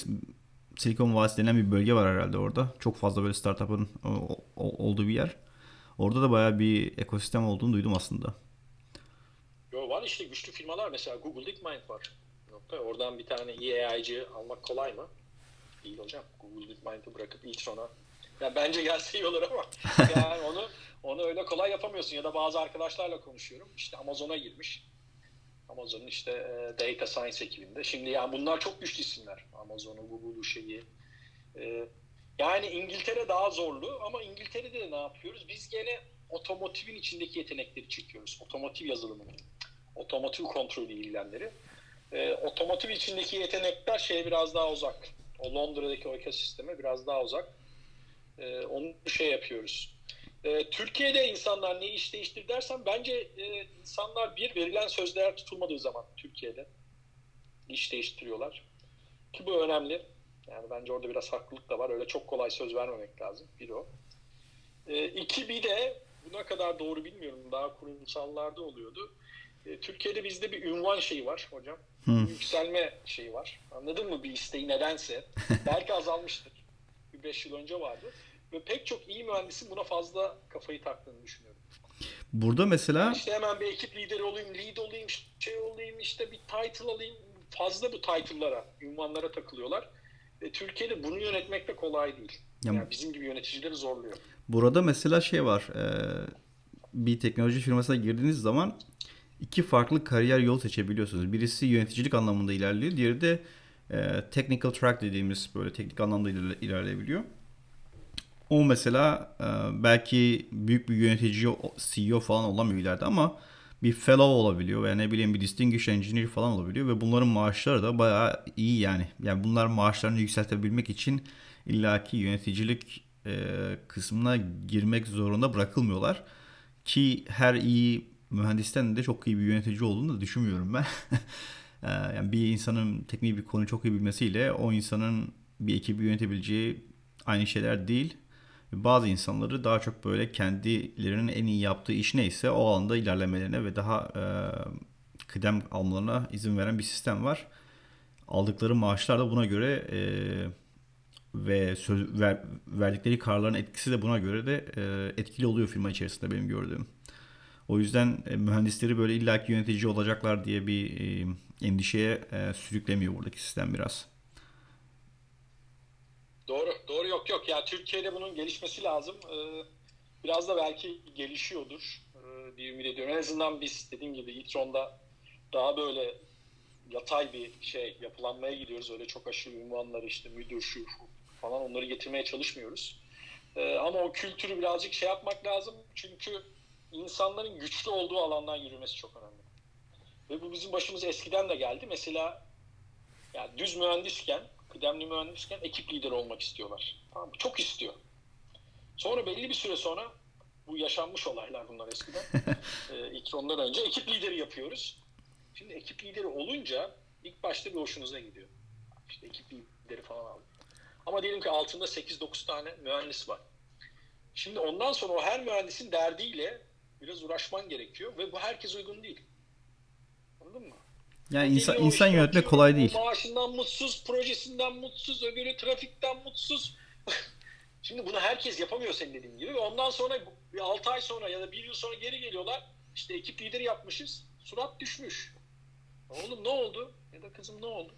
Silikon Vadisi denen bir bölge var herhalde orada. Çok fazla böyle startup'ın olduğu bir yer. Orada da bayağı bir ekosistem olduğunu duydum aslında. Yo, var işte güçlü firmalar. Mesela Google DeepMind var. Oradan bir tane AI'cı almak kolay mı? Değil hocam. Google DeepMind'ı bırakıp E-Tron'a. Ya bence gelse iyi olur ama [laughs] yani onu onu öyle kolay yapamıyorsun. Ya da bazı arkadaşlarla konuşuyorum. İşte Amazon'a girmiş. Amazon'un işte e, data science ekibinde. Şimdi yani bunlar çok güçlü isimler. Amazon'u, Google'u şeyi. E, yani İngiltere daha zorlu ama İngiltere'de de ne yapıyoruz? Biz gene otomotivin içindeki yetenekleri çekiyoruz. Otomotiv yazılımını, otomotiv kontrolü ilgilenleri. E, otomotiv içindeki yetenekler şeye biraz daha uzak. O Londra'daki o ekosisteme biraz daha uzak. E, onu şey yapıyoruz. E, Türkiye'de insanlar ne iş değiştir dersen bence e, insanlar bir verilen sözler tutulmadığı zaman Türkiye'de iş değiştiriyorlar. Ki bu önemli. Yani bence orada biraz haklılık da var. Öyle çok kolay söz vermemek lazım. Bir o. E, iki bir de buna kadar doğru bilmiyorum. Daha kurumsallarda oluyordu. E, Türkiye'de bizde bir ünvan şeyi var hocam. Hı. Yükselme şeyi var. Anladın mı bir isteği nedense? [laughs] Belki azalmıştır. Bir beş yıl önce vardı. Ve pek çok iyi mühendisin buna fazla kafayı taktığını düşünüyorum. Burada mesela İşte hemen bir ekip lideri olayım, lead olayım, şey olayım, işte bir title alayım. Fazla bu title'lara, ünvanlara takılıyorlar. E, Türkiye'de bunu yönetmek de kolay değil. Ya- Yani bizim gibi yöneticileri zorluyor. Burada mesela şey var. e, bir teknoloji firmasına girdiğiniz zaman iki farklı kariyer yolu seçebiliyorsunuz. Birisi yöneticilik anlamında ilerliyor. Diğeri de e, technical track dediğimiz böyle teknik anlamda ilerle- ilerleyebiliyor. O mesela e, belki büyük bir yönetici, CEO falan olamıyor ileride ama bir fellow olabiliyor veya ne bileyim bir distinguished engineer falan olabiliyor ve bunların maaşları da bayağı iyi yani. Yani bunlar maaşlarını yükseltebilmek için illaki yöneticilik e, kısmına girmek zorunda bırakılmıyorlar. Ki her iyi mühendisten de çok iyi bir yönetici olduğunu da düşünmüyorum ben. [laughs] E, yani bir insanın teknik bir konuyu çok iyi bilmesiyle o insanın bir ekibi yönetebileceği aynı şeyler değil. Bazı insanları daha çok böyle kendilerinin en iyi yaptığı iş neyse o alanda ilerlemelerine ve daha e, kıdem almalarına izin veren bir sistem var. Aldıkları maaşlar da buna göre e, ve söz, ver, verdikleri kararların etkisi de buna göre de e, etkili oluyor firma içerisinde benim gördüğüm. O yüzden e, mühendisleri böyle illaki yönetici olacaklar diye bir e, endişeye e, sürüklemiyor buradaki sistem biraz. Doğru, doğru yok yok. Ya Türkiye'de bunun gelişmesi lazım. Ee, biraz da belki gelişiyordur e, diye ümit ediyorum. En azından biz dediğim gibi İTRON'da daha böyle yatay bir şey yapılanmaya gidiyoruz. Öyle çok aşırı ünvanları işte müdür şu falan onları getirmeye çalışmıyoruz. Ee, ama o kültürü birazcık şey yapmak lazım. Çünkü insanların güçlü olduğu alandan yürümesi çok önemli. Ve bu bizim başımıza eskiden de geldi. Mesela yani düz mühendisken, kıdemli mühendisken ekip lideri olmak istiyorlar. Tamam Çok istiyor. Sonra belli bir süre sonra bu yaşanmış olaylar bunlar eskiden. [laughs] ee, ilk ondan önce ekip lideri yapıyoruz. Şimdi ekip lideri olunca ilk başta bir hoşunuza gidiyor. İşte ekip lideri falan aldı. Ama diyelim ki altında 8-9 tane mühendis var. Şimdi ondan sonra o her mühendisin derdiyle biraz uğraşman gerekiyor ve bu herkes uygun değil. Anladın mı? Yani insan, insan yönetmek kolay değil. Maaşından mutsuz, projesinden mutsuz, öbürü trafikten mutsuz. [laughs] Şimdi bunu herkes yapamıyor senin dediğin gibi. Ondan sonra bir 6 ay sonra ya da bir yıl sonra geri geliyorlar. İşte ekip lideri yapmışız. Surat düşmüş. Oğlum ne oldu? Ya da kızım ne oldu?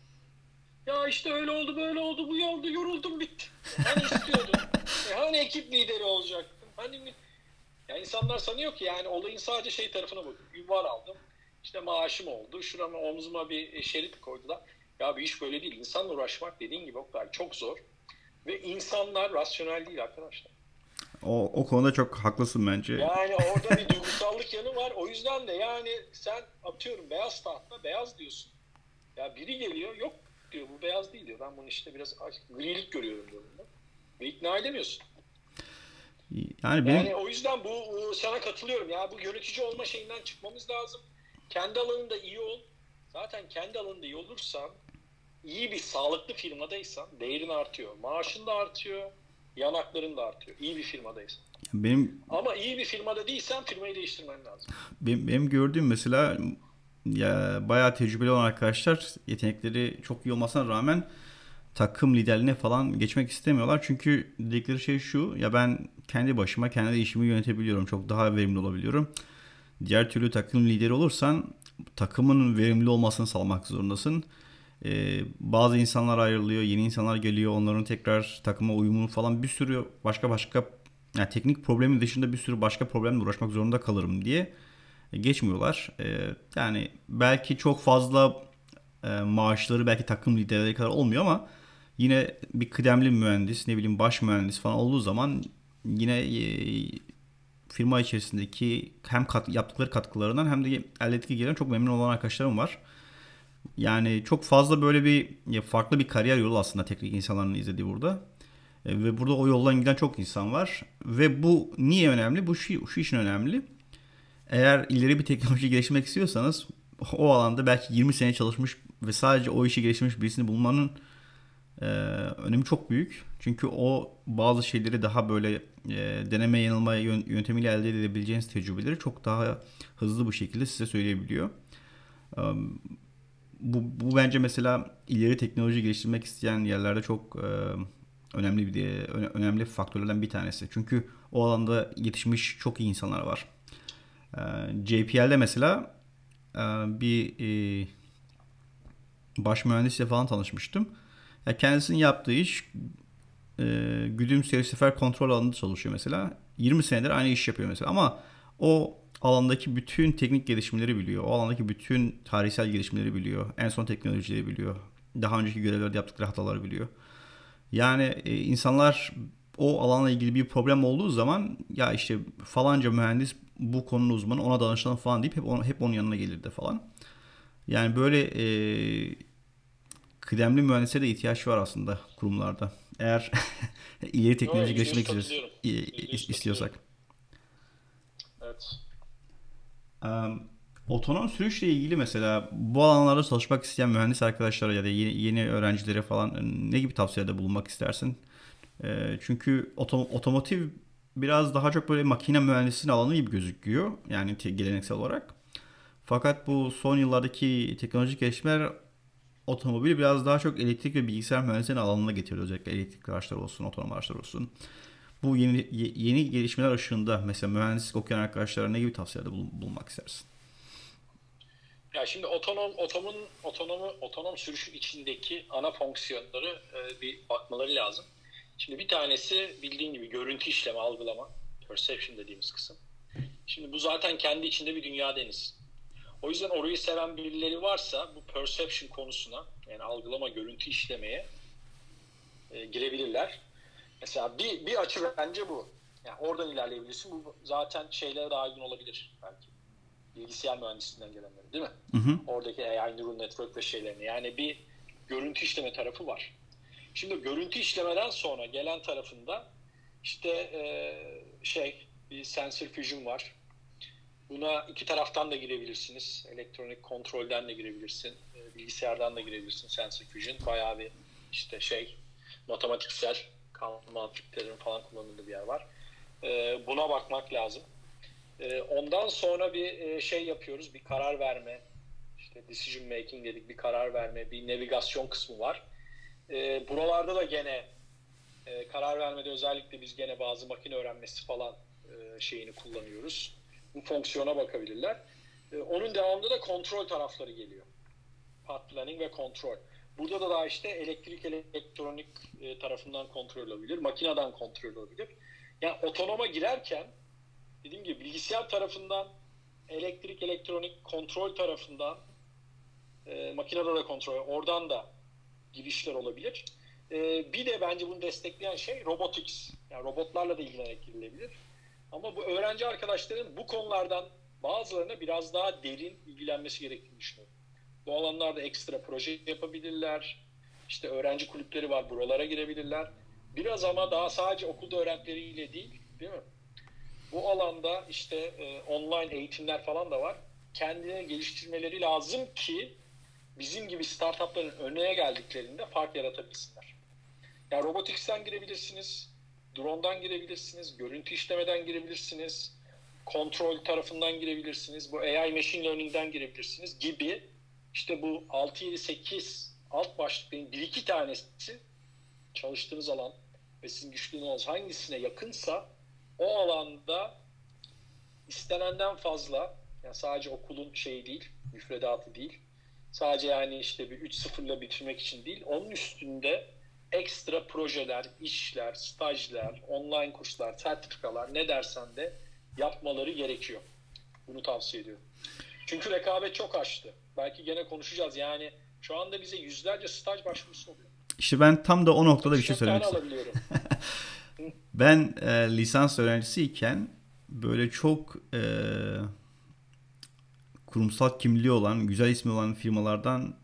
Ya işte öyle oldu böyle oldu bu oldu yoruldum bitti. Hani istiyordun? [laughs] e hani ekip lideri olacaktın? Hani ya insanlar sanıyor ki yani olayın sadece şey tarafına bakıyor. Ünvan aldım. İşte maaşım oldu. Şurama omzuma bir şerit koydular. Ya bir iş böyle değil. İnsanla uğraşmak dediğin gibi o kadar çok zor. Ve insanlar rasyonel değil arkadaşlar. O, o konuda çok haklısın bence. Yani orada bir duygusallık yanı var. O yüzden de yani sen atıyorum beyaz tahta beyaz diyorsun. Ya biri geliyor yok diyor bu beyaz değil diyor. Ben bunu işte biraz grilik görüyorum diyor. Ve ikna edemiyorsun. Yani, benim... yani o yüzden bu sana katılıyorum. Ya bu yönetici olma şeyinden çıkmamız lazım. Kendi alanında iyi ol. Zaten kendi alanında iyi olursan iyi bir sağlıklı firmadaysan değerin artıyor. Maaşın da artıyor. Yanakların da artıyor. İyi bir firmadaysan. Benim Ama iyi bir firmada değilsen firmayı değiştirmen lazım. Benim, benim gördüğüm mesela ya bayağı tecrübeli olan arkadaşlar yetenekleri çok iyi olmasına rağmen takım liderliğine falan geçmek istemiyorlar. Çünkü dedikleri şey şu ya ben kendi başıma kendi işimi yönetebiliyorum. Çok daha verimli olabiliyorum. Diğer türlü takım lideri olursan takımın verimli olmasını sağlamak zorundasın. Ee, bazı insanlar ayrılıyor, yeni insanlar geliyor, onların tekrar takıma uyumu falan bir sürü başka başka yani teknik problemi dışında bir sürü başka problemle uğraşmak zorunda kalırım diye geçmiyorlar. Ee, yani belki çok fazla e, maaşları belki takım liderleri kadar olmuyor ama yine bir kıdemli mühendis, ne bileyim baş mühendis falan olduğu zaman yine e, firma içerisindeki hem kat, yaptıkları katkılarından hem de elde etki gelen çok memnun olan arkadaşlarım var. Yani çok fazla böyle bir farklı bir kariyer yolu aslında teknik insanların izlediği burada. E, ve burada o yoldan giden çok insan var. Ve bu niye önemli? Bu şu, şu işin önemli. Eğer ileri bir teknoloji geliştirmek istiyorsanız o alanda belki 20 sene çalışmış ve sadece o işi geliştirmiş birisini bulmanın e, önemi çok büyük. Çünkü o bazı şeyleri daha böyle e, deneme yanılma yöntemiyle elde edebileceğiniz tecrübeleri çok daha hızlı bir şekilde size söyleyebiliyor. E, bu, bu bence mesela ileri teknoloji geliştirmek isteyen yerlerde çok e, önemli bir önemli faktörlerden bir tanesi. Çünkü o alanda yetişmiş çok iyi insanlar var. E, JPL'de mesela e, bir e, baş mühendisle falan tanışmıştım. Ya kendisinin yaptığı iş e, güdüm seri sefer kontrol alanında çalışıyor mesela. 20 senedir aynı iş yapıyor mesela ama o alandaki bütün teknik gelişmeleri biliyor. O alandaki bütün tarihsel gelişmeleri biliyor. En son teknolojileri biliyor. Daha önceki görevlerde yaptıkları hataları biliyor. Yani e, insanlar o alanla ilgili bir problem olduğu zaman ya işte falanca mühendis bu konunun uzmanı ona danışalım falan deyip hep, onu, hep onun yanına gelirdi falan. Yani böyle e, kıdemli mühendise de ihtiyaç var aslında kurumlarda. Eğer [laughs] ileri teknoloji geliştirmek istiyorsak. Evet. Um, otonom sürüşle ilgili mesela bu alanlarda çalışmak isteyen mühendis arkadaşlara ya da yeni, yeni öğrencilere falan ne gibi tavsiyede bulunmak istersin? E, çünkü otom, otomotiv biraz daha çok böyle makine mühendisliğinin alanı gibi gözüküyor. Yani geleneksel olarak. Fakat bu son yıllardaki teknolojik gelişmeler otomobili biraz daha çok elektrik ve bilgisayar mühendisliğinin alanına getiriyor. Özellikle elektrikli araçlar olsun, otonom araçlar olsun. Bu yeni yeni gelişmeler ışığında mesela mühendislik okuyan arkadaşlara ne gibi tavsiyelerde bulunmak istersin? Ya şimdi otonom otomun otonomu otonom sürüşün içindeki ana fonksiyonları e, bir bakmaları lazım. Şimdi bir tanesi bildiğin gibi görüntü işleme, algılama, perception dediğimiz kısım. Şimdi bu zaten kendi içinde bir dünya deniz. O yüzden orayı seven birileri varsa bu perception konusuna yani algılama, görüntü işlemeye e, girebilirler. Mesela bir, bir açı bence bu. Yani oradan ilerleyebilirsin. Bu zaten şeylere daha uygun olabilir belki. Bilgisayar mühendisliğinden gelenleri değil mi? Hı hı. Oradaki AI neural network ve şeylerini. Yani bir görüntü işleme tarafı var. Şimdi görüntü işlemeden sonra gelen tarafında işte e, şey bir sensor fusion var. Buna iki taraftan da girebilirsiniz. Elektronik kontrolden de girebilirsin. E, bilgisayardan da girebilirsin sensor fusion. Bayağı bir işte şey matematiksel kanun falan kullanıldığı bir yer var. E, buna bakmak lazım. E, ondan sonra bir şey yapıyoruz. Bir karar verme. İşte decision making dedik. Bir karar verme. Bir navigasyon kısmı var. Buralarda da gene karar vermede özellikle biz gene bazı makine öğrenmesi falan şeyini kullanıyoruz. Bu fonksiyona bakabilirler. E, onun devamında da kontrol tarafları geliyor. Path planning ve kontrol. Burada da daha işte elektrik elektronik e, tarafından kontrol olabilir, makineden kontrol olabilir. Yani otonoma girerken dediğim gibi bilgisayar tarafından elektrik elektronik kontrol tarafından e, makinede de kontrol oradan da girişler olabilir. E, bir de bence bunu destekleyen şey robotics. Yani robotlarla da ilgilenerek girilebilir. Ama bu öğrenci arkadaşların bu konulardan bazılarına biraz daha derin ilgilenmesi gerektiğini düşünüyorum. Bu alanlarda ekstra proje yapabilirler. İşte öğrenci kulüpleri var, buralara girebilirler. Biraz ama daha sadece okulda öğrencileriyle değil, değil mi? Bu alanda işte e, online eğitimler falan da var. Kendini geliştirmeleri lazım ki bizim gibi startupların önüne geldiklerinde fark yaratabilsinler. Yani robotics'ten girebilirsiniz, drone'dan girebilirsiniz, görüntü işlemeden girebilirsiniz, kontrol tarafından girebilirsiniz, bu AI machine learning'den girebilirsiniz gibi işte bu 6 7 8 alt başlıkların bir iki tanesi çalıştığınız alan ve sizin güçlüğünüz hangisine yakınsa o alanda istenenden fazla yani sadece okulun şeyi değil, müfredatı değil. Sadece yani işte bir 3-0'la bitirmek için değil. Onun üstünde ekstra projeler, işler, stajlar, online kurslar, sertifikalar ne dersen de yapmaları gerekiyor. Bunu tavsiye ediyorum. Çünkü rekabet çok açtı. Belki gene konuşacağız. Yani şu anda bize yüzlerce staj başvurusu oluyor. İşte ben tam da o noktada bir şey söylemek istiyorum. [laughs] ben e, lisans öğrencisiyken böyle çok e, kurumsal kimliği olan, güzel ismi olan firmalardan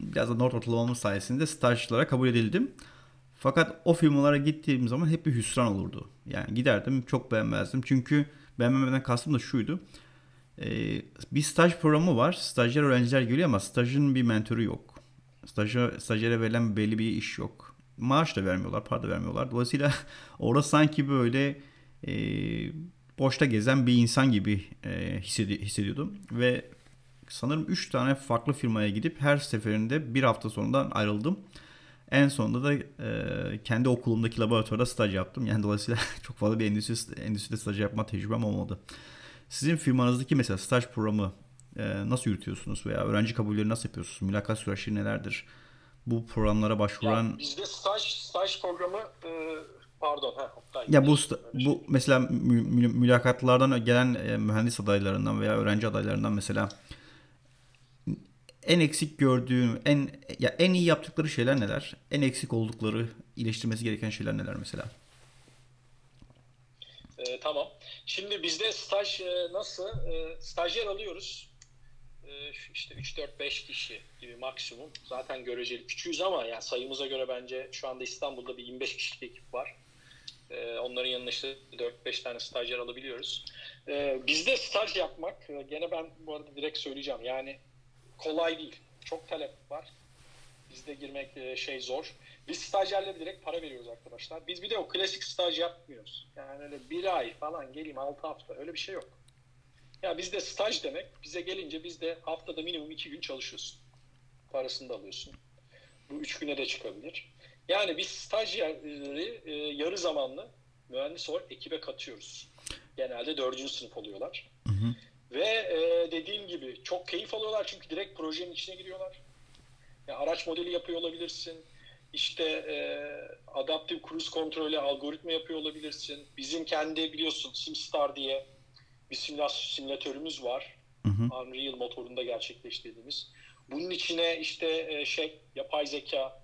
biraz da not ortalamamız sayesinde stajlara kabul edildim. Fakat o firmalara gittiğim zaman hep bir hüsran olurdu. Yani giderdim çok beğenmezdim. Çünkü beğenmemeden kastım da şuydu. Ee, bir staj programı var. Stajyer öğrenciler geliyor ama stajın bir mentoru yok. Stajyer, stajyere verilen belli bir iş yok. Maaş da vermiyorlar, para da vermiyorlar. Dolayısıyla [laughs] orada sanki böyle e, boşta gezen bir insan gibi e, hissedi, hissediyordum. Ve sanırım 3 tane farklı firmaya gidip her seferinde bir hafta sonundan ayrıldım. En sonunda da e, kendi okulumdaki laboratuvarda staj yaptım. Yani dolayısıyla [laughs] çok fazla bir endüstri, endüstride staj yapma tecrübem olmadı. Sizin firmanızdaki mesela staj programı e, nasıl yürütüyorsunuz veya öğrenci kabulleri nasıl yapıyorsunuz? Mülakat süreçleri nelerdir? Bu programlara başvuran... Ya bizde staj, staj programı e, pardon. Ha, ya bu bu mesela mü, mü, mülakatlardan gelen mühendis adaylarından veya öğrenci adaylarından mesela en eksik gördüğün, en ya en iyi yaptıkları şeyler neler? En eksik oldukları, iyileştirmesi gereken şeyler neler mesela? Ee, tamam. Şimdi bizde staj e, nasıl? E, stajyer alıyoruz. E, işte 3 4 5 kişi gibi maksimum. Zaten göreceli küçüğüz ama yani sayımıza göre bence şu anda İstanbul'da bir 25 kişilik ekip var. E, onların yanına işte 4-5 tane stajyer alabiliyoruz. E, bizde staj yapmak, e, gene ben bu arada direkt söyleyeceğim. Yani kolay değil. Çok talep var. Bizde girmek e, şey zor. Biz stajyerlere direkt para veriyoruz arkadaşlar. Biz bir de o klasik staj yapmıyoruz. Yani öyle bir ay falan geleyim altı hafta öyle bir şey yok. Ya bizde staj demek bize gelince bizde haftada minimum iki gün çalışıyorsun. Parasını da alıyorsun. Bu üç güne de çıkabilir. Yani biz stajyerleri e, yarı zamanlı mühendis olarak ekibe katıyoruz. Genelde dördüncü sınıf oluyorlar. Hı hı. Ve e, dediğim gibi çok keyif alıyorlar çünkü direkt projenin içine giriyorlar. Yani araç modeli yapıyor olabilirsin. İşte e, adaptif cruise kontrolü algoritma yapıyor olabilirsin. Bizim kendi biliyorsun SimStar diye bir simülasyon simülatörümüz var. Hı hı. Unreal motorunda gerçekleştirdiğimiz. Bunun içine işte e, şey yapay zeka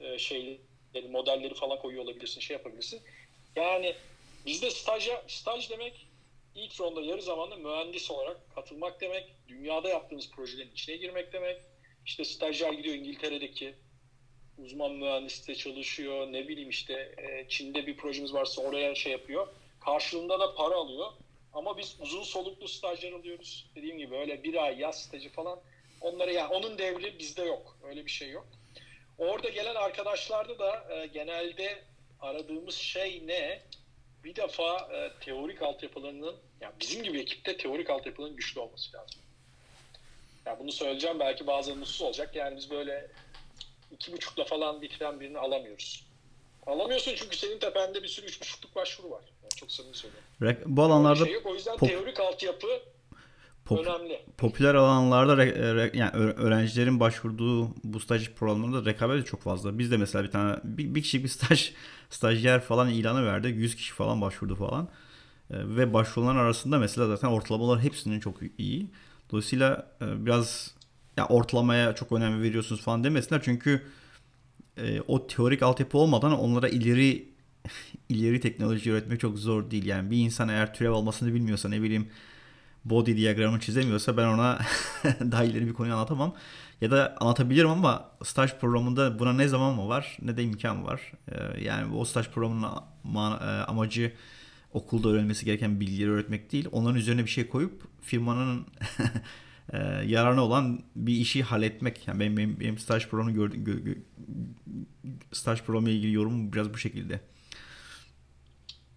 e, şeyleri, modelleri falan koyuyor olabilirsin, şey yapabilirsin. Yani bizde staja, staj demek ilk ronda yarı zamanlı mühendis olarak katılmak demek. Dünyada yaptığımız projelerin içine girmek demek. İşte stajyer gidiyor İngiltere'deki uzman mühendiste çalışıyor. Ne bileyim işte e, Çin'de bir projemiz varsa oraya şey yapıyor. Karşılığında da para alıyor. Ama biz uzun soluklu stajyer alıyoruz. Dediğim gibi öyle bir ay yaz stajı falan. Onları yani onun devri bizde yok. Öyle bir şey yok. Orada gelen arkadaşlarda da e, genelde aradığımız şey ne? Bir defa e, teorik altyapılarının yani bizim gibi ekipte teorik altyapıların güçlü olması lazım. Ya bunu söyleyeceğim belki bazıları mutsuz olacak. Yani biz böyle iki buçukla falan bitiren birini alamıyoruz. Alamıyorsun çünkü senin tepende bir sürü üç buçukluk başvuru var. Yani çok samimi söylüyorum. Bu alanlarda şey yok. O yüzden pop- teorik altyapı pop- önemli. popüler alanlarda re- re- yani öğrencilerin başvurduğu bu staj programlarında rekabet de çok fazla. Biz de mesela bir tane bir, bir kişilik bir staj [laughs] stajyer falan ilanı verdi. 100 kişi falan başvurdu falan. E, ve başvuruların arasında mesela zaten ortalamalar hepsinin çok iyi. Dolayısıyla e, biraz ya ortalamaya çok önem veriyorsunuz falan demesinler çünkü e, o teorik altyapı olmadan onlara ileri [laughs] ileri teknoloji üretmek çok zor değil. Yani bir insan eğer türev almasını bilmiyorsa ne bileyim body diyagramı çizemiyorsa ben ona [laughs] daha ileri bir konuyu anlatamam. Ya da anlatabilirim ama staj programında buna ne zaman mı var ne de imkan var. Ee, yani o staj programının e, amacı okulda öğrenmesi gereken bilgileri öğretmek değil. Onların üzerine bir şey koyup firmanın [laughs] e, yararına olan bir işi halletmek. Yani benim, benim, benim staj programını gördüm, gö- gö- staj programı ile ilgili yorumum biraz bu şekilde.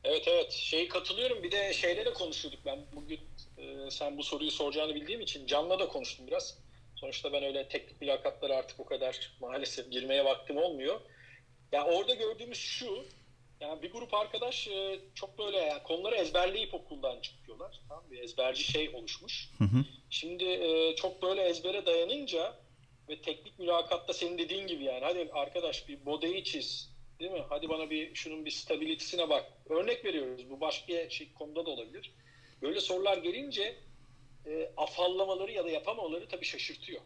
Evet evet şeyi katılıyorum bir de şeyle de konuşuyorduk ben bugün e, sen bu soruyu soracağını bildiğim için Can'la da konuştum biraz. Sonuçta ben öyle teknik mülakatlara artık o kadar maalesef girmeye vaktim olmuyor. Ya orada gördüğümüz şu yani bir grup arkadaş e, çok böyle yani konuları ezberleyip okuldan çıkıyorlar. Tamam bir ezberci şey oluşmuş. Hı hı. Şimdi e, çok böyle ezbere dayanınca ve teknik mülakatta senin dediğin gibi yani hadi arkadaş bir bodeyi çiz değil mi? Hadi bana bir şunun bir stabilitesine bak. Örnek veriyoruz. Bu başka şey konuda da olabilir. Böyle sorular gelince e, afallamaları ya da yapamamaları tabii şaşırtıyor.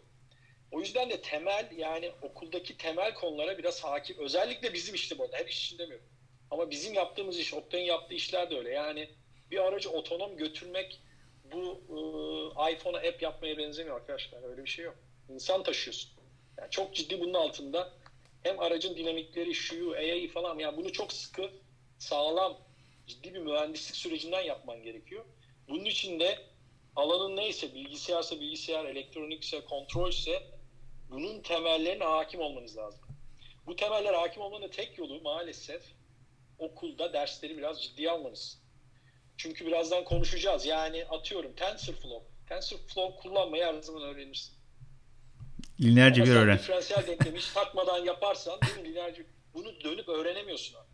O yüzden de temel yani okuldaki temel konulara biraz hakim. Özellikle bizim işte bu arada. Her iş için demiyorum. Ama bizim yaptığımız iş, Oktay'ın yaptığı işler de öyle. Yani bir aracı otonom götürmek bu e, iPhone'a app yapmaya benzemiyor arkadaşlar. Öyle bir şey yok. İnsan taşıyorsun. Yani çok ciddi bunun altında hem aracın dinamikleri, şuyu, AI falan yani bunu çok sıkı, sağlam, ciddi bir mühendislik sürecinden yapman gerekiyor. Bunun için de alanın neyse, bilgisayarsa bilgisayar, elektronikse, kontrolse bunun temellerine hakim olmanız lazım. Bu temellere hakim olmanın tek yolu maalesef okulda dersleri biraz ciddiye almanız. Çünkü birazdan konuşacağız. Yani atıyorum TensorFlow. TensorFlow kullanmayı her zaman öğrenirsin. Lineerce Ama bir sen öğren. Diferansiyel denklemi hiç takmadan yaparsan mi? Lineerce, bunu dönüp öğrenemiyorsun artık.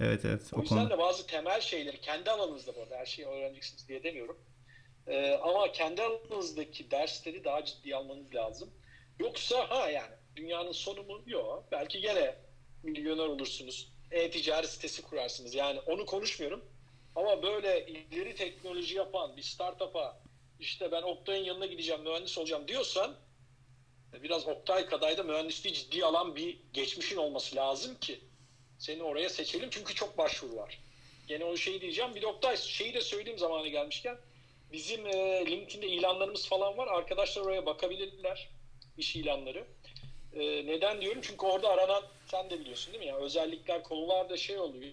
Evet evet. O O yüzden konu. de bazı temel şeyleri kendi alanınızda bu arada her şeyi öğreneceksiniz diye demiyorum. Ee, ama kendi alanınızdaki dersleri daha ciddiye almanız lazım. Yoksa ha yani dünyanın sonu mu? Yok. Belki gene milyoner olursunuz. E-ticaret sitesi kurarsınız. Yani onu konuşmuyorum. Ama böyle ileri teknoloji yapan bir startup'a işte ben Oktay'ın yanına gideceğim, mühendis olacağım diyorsan biraz Oktay kadar da mühendisliği ciddiye alan bir geçmişin olması lazım ki seni oraya seçelim. Çünkü çok başvuru var. Gene o şeyi diyeceğim. Bir de Oktay şeyi de söyleyeyim zamanı gelmişken. Bizim e, LinkedIn'de ilanlarımız falan var. Arkadaşlar oraya bakabilirler. iş ilanları. E, neden diyorum? Çünkü orada aranan sen de biliyorsun değil mi? Yani özellikler konularda şey oluyor.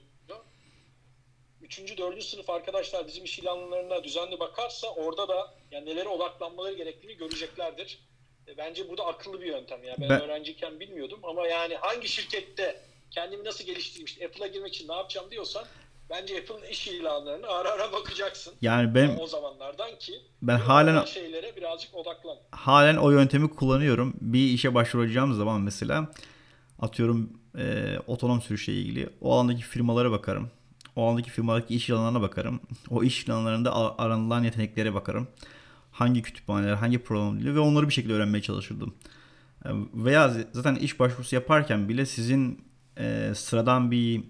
Üçüncü, dördüncü sınıf arkadaşlar bizim iş ilanlarına düzenli bakarsa orada da yani nelere odaklanmaları gerektiğini göreceklerdir. E, Bence bu da akıllı bir yöntem. Yani ben, Ben- öğrenciyken bilmiyordum ama yani hangi şirkette kendimi nasıl geliştireyim işte Apple'a girmek için ne yapacağım diyorsan bence Apple'ın iş ilanlarını ara ara bakacaksın. Yani ben o zamanlardan ki ben halen şeylere birazcık odaklan. halen o yöntemi kullanıyorum. Bir işe başvuracağım zaman mesela atıyorum e, otonom sürüşle ilgili o alandaki firmalara bakarım. O alandaki firmadaki iş ilanlarına bakarım. O iş ilanlarında aranılan yeteneklere bakarım. Hangi kütüphaneler, hangi program dili ve onları bir şekilde öğrenmeye çalışırdım. E, veya zaten iş başvurusu yaparken bile sizin e, sıradan bir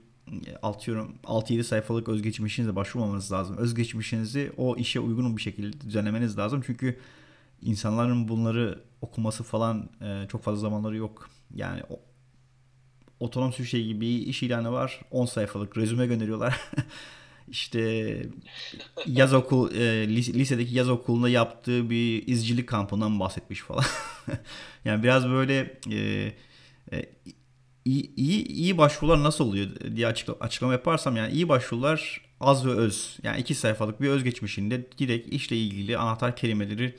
atıyorum 6-7 sayfalık özgeçmişinizle başvurmamanız lazım. Özgeçmişinizi o işe uygun bir şekilde düzenlemeniz lazım. Çünkü insanların bunları okuması falan e, çok fazla zamanları yok. Yani o, otonom sürüşe gibi iş ilanı var. 10 sayfalık rezüme gönderiyorlar. [laughs] İşte yaz okul e, lisedeki yaz okulunda yaptığı bir izcilik kampından bahsetmiş falan. [laughs] yani biraz böyle e, e, iyi, iyi, iyi başvurular nasıl oluyor diye açıkla, açıklama yaparsam yani iyi başvurular az ve öz. Yani iki sayfalık bir özgeçmişinde direkt işle ilgili anahtar kelimeleri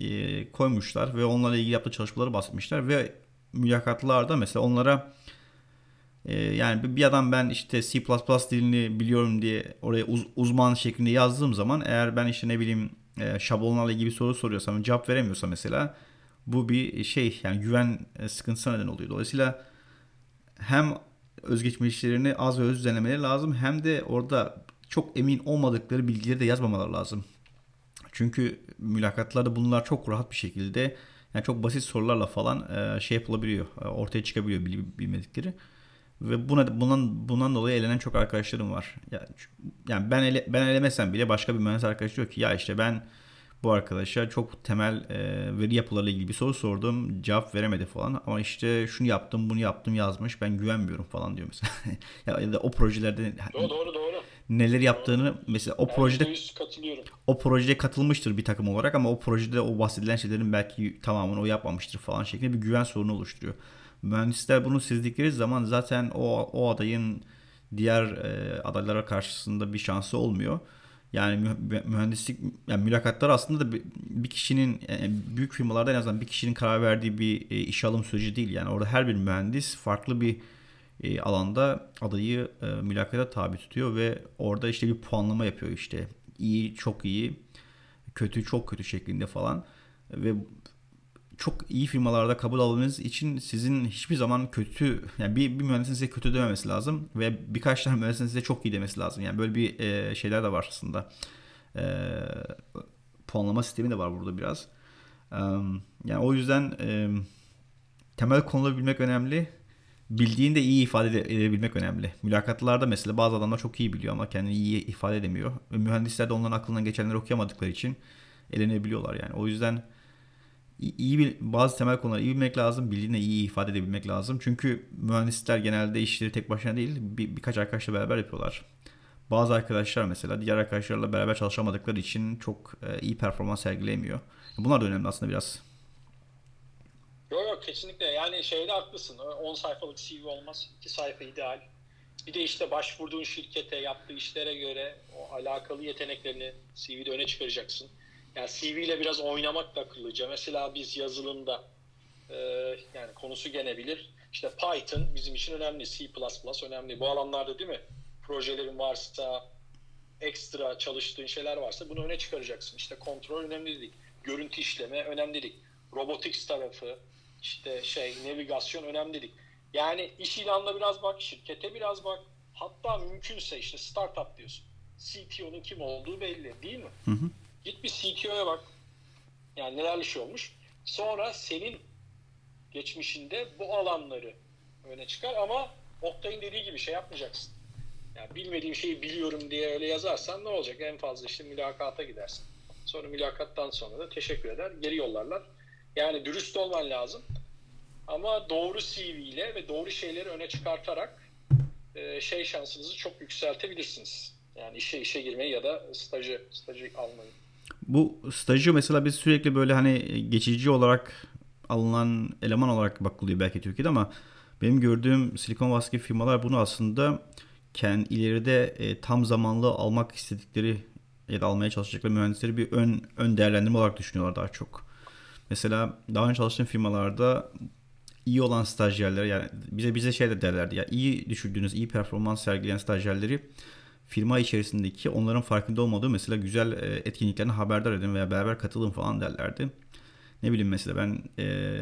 e, koymuşlar ve onlarla ilgili yaptığı çalışmaları bahsetmişler ve mülakatlarda mesela onlara e, yani bir adam ben işte C++ dilini biliyorum diye oraya uz, uzman şeklinde yazdığım zaman eğer ben işte ne bileyim e, şablonlarla ilgili bir soru soruyorsam cevap veremiyorsa mesela bu bir şey yani güven e, sıkıntısına neden oluyor. Dolayısıyla hem özgeçmişlerini az ve öz düzenlemeleri lazım hem de orada çok emin olmadıkları bilgileri de yazmamaları lazım. Çünkü mülakatlarda bunlar çok rahat bir şekilde yani çok basit sorularla falan e, şey yapılabiliyor. E, ortaya çıkabiliyor bilmedikleri. Ve buna bundan bundan dolayı elenen çok arkadaşlarım var. Yani, yani ben ele, ben elemesem bile başka bir mühendis arkadaş diyor ki ya işte ben bu arkadaşa çok temel e, veri yapılarıyla ilgili bir soru sordum. Cevap veremedi falan. Ama işte şunu yaptım bunu yaptım yazmış. Ben güvenmiyorum falan diyor mesela. [laughs] ya da o projelerde doğru, doğru, doğru. neler yaptığını mesela o projede o projeye katılmıştır bir takım olarak ama o projede o bahsedilen şeylerin belki tamamını o yapmamıştır falan şeklinde bir güven sorunu oluşturuyor. Mühendisler bunu sezdikleri zaman zaten o, o adayın diğer e, adaylara karşısında bir şansı olmuyor. Yani mühendislik yani mülakatlar aslında da bir kişinin yani büyük firmalarda en azından bir kişinin karar verdiği bir e, iş alım süreci değil. Yani orada her bir mühendis farklı bir e, alanda adayı e, mülakata tabi tutuyor ve orada işte bir puanlama yapıyor işte. iyi, çok iyi, kötü, çok kötü şeklinde falan. Ve çok iyi firmalarda kabul almanız için sizin hiçbir zaman kötü yani bir, bir mühendisin size kötü dememesi lazım ve birkaç tane mühendisin size çok iyi demesi lazım. Yani böyle bir e, şeyler de var aslında. E, puanlama sistemi de var burada biraz. E, yani o yüzden e, temel konuları bilmek önemli. Bildiğini de iyi ifade edebilmek önemli. Mülakatlarda mesela bazı adamlar çok iyi biliyor ama kendini iyi ifade edemiyor. Mühendisler de onların aklından geçenleri okuyamadıkları için elenebiliyorlar yani. O yüzden iyi bir bazı temel konuları iyi bilmek lazım. Bildiğini iyi ifade edebilmek lazım. Çünkü mühendisler genelde işleri tek başına değil bir, birkaç arkadaşla beraber yapıyorlar. Bazı arkadaşlar mesela diğer arkadaşlarla beraber çalışamadıkları için çok e, iyi performans sergileyemiyor. Bunlar da önemli aslında biraz. Yok yok kesinlikle yani şeyde haklısın. 10 sayfalık CV olmaz. 2 sayfa ideal. Bir de işte başvurduğun şirkete, yaptığı işlere göre o alakalı yeteneklerini CV'de öne çıkaracaksın yani CV ile biraz oynamak da akıllıca. Mesela biz yazılımda e, yani konusu gene bilir. İşte Python bizim için önemli. C++ önemli. Bu alanlarda değil mi? Projelerin varsa ekstra çalıştığın şeyler varsa bunu öne çıkaracaksın. İşte kontrol önemli dedik. Görüntü işleme önemli dedik. Robotics tarafı işte şey navigasyon önemli dedik. Yani iş ilanına biraz bak, şirkete biraz bak. Hatta mümkünse işte startup diyorsun. CTO'nun kim olduğu belli değil mi? Hı hı. Git bir CTO'ya bak. Yani neler iş olmuş. Sonra senin geçmişinde bu alanları öne çıkar ama Oktay'ın dediği gibi şey yapmayacaksın. Yani bilmediğim şeyi biliyorum diye öyle yazarsan ne olacak? En fazla işte mülakata gidersin. Sonra mülakattan sonra da teşekkür eder. Geri yollarlar. Yani dürüst olman lazım. Ama doğru CV ile ve doğru şeyleri öne çıkartarak e, şey şansınızı çok yükseltebilirsiniz. Yani işe işe girmeyi ya da stajı stajı almayı. Bu stajı mesela biz sürekli böyle hani geçici olarak alınan eleman olarak bakılıyor belki Türkiye'de ama benim gördüğüm Silikon Vadisi firmalar bunu aslında kendi ileride e, tam zamanlı almak istedikleri ya da almaya çalışacakları mühendisleri bir ön ön değerlendirme olarak düşünüyorlar daha çok. Mesela daha önce çalıştığım firmalarda iyi olan stajyerler yani bize bize şey de derlerdi ya iyi düşürdüğünüz iyi performans sergileyen stajyerleri firma içerisindeki onların farkında olmadığı mesela güzel e, etkinliklerine haberdar edin veya beraber katılın falan derlerdi. Ne bileyim mesela ben e,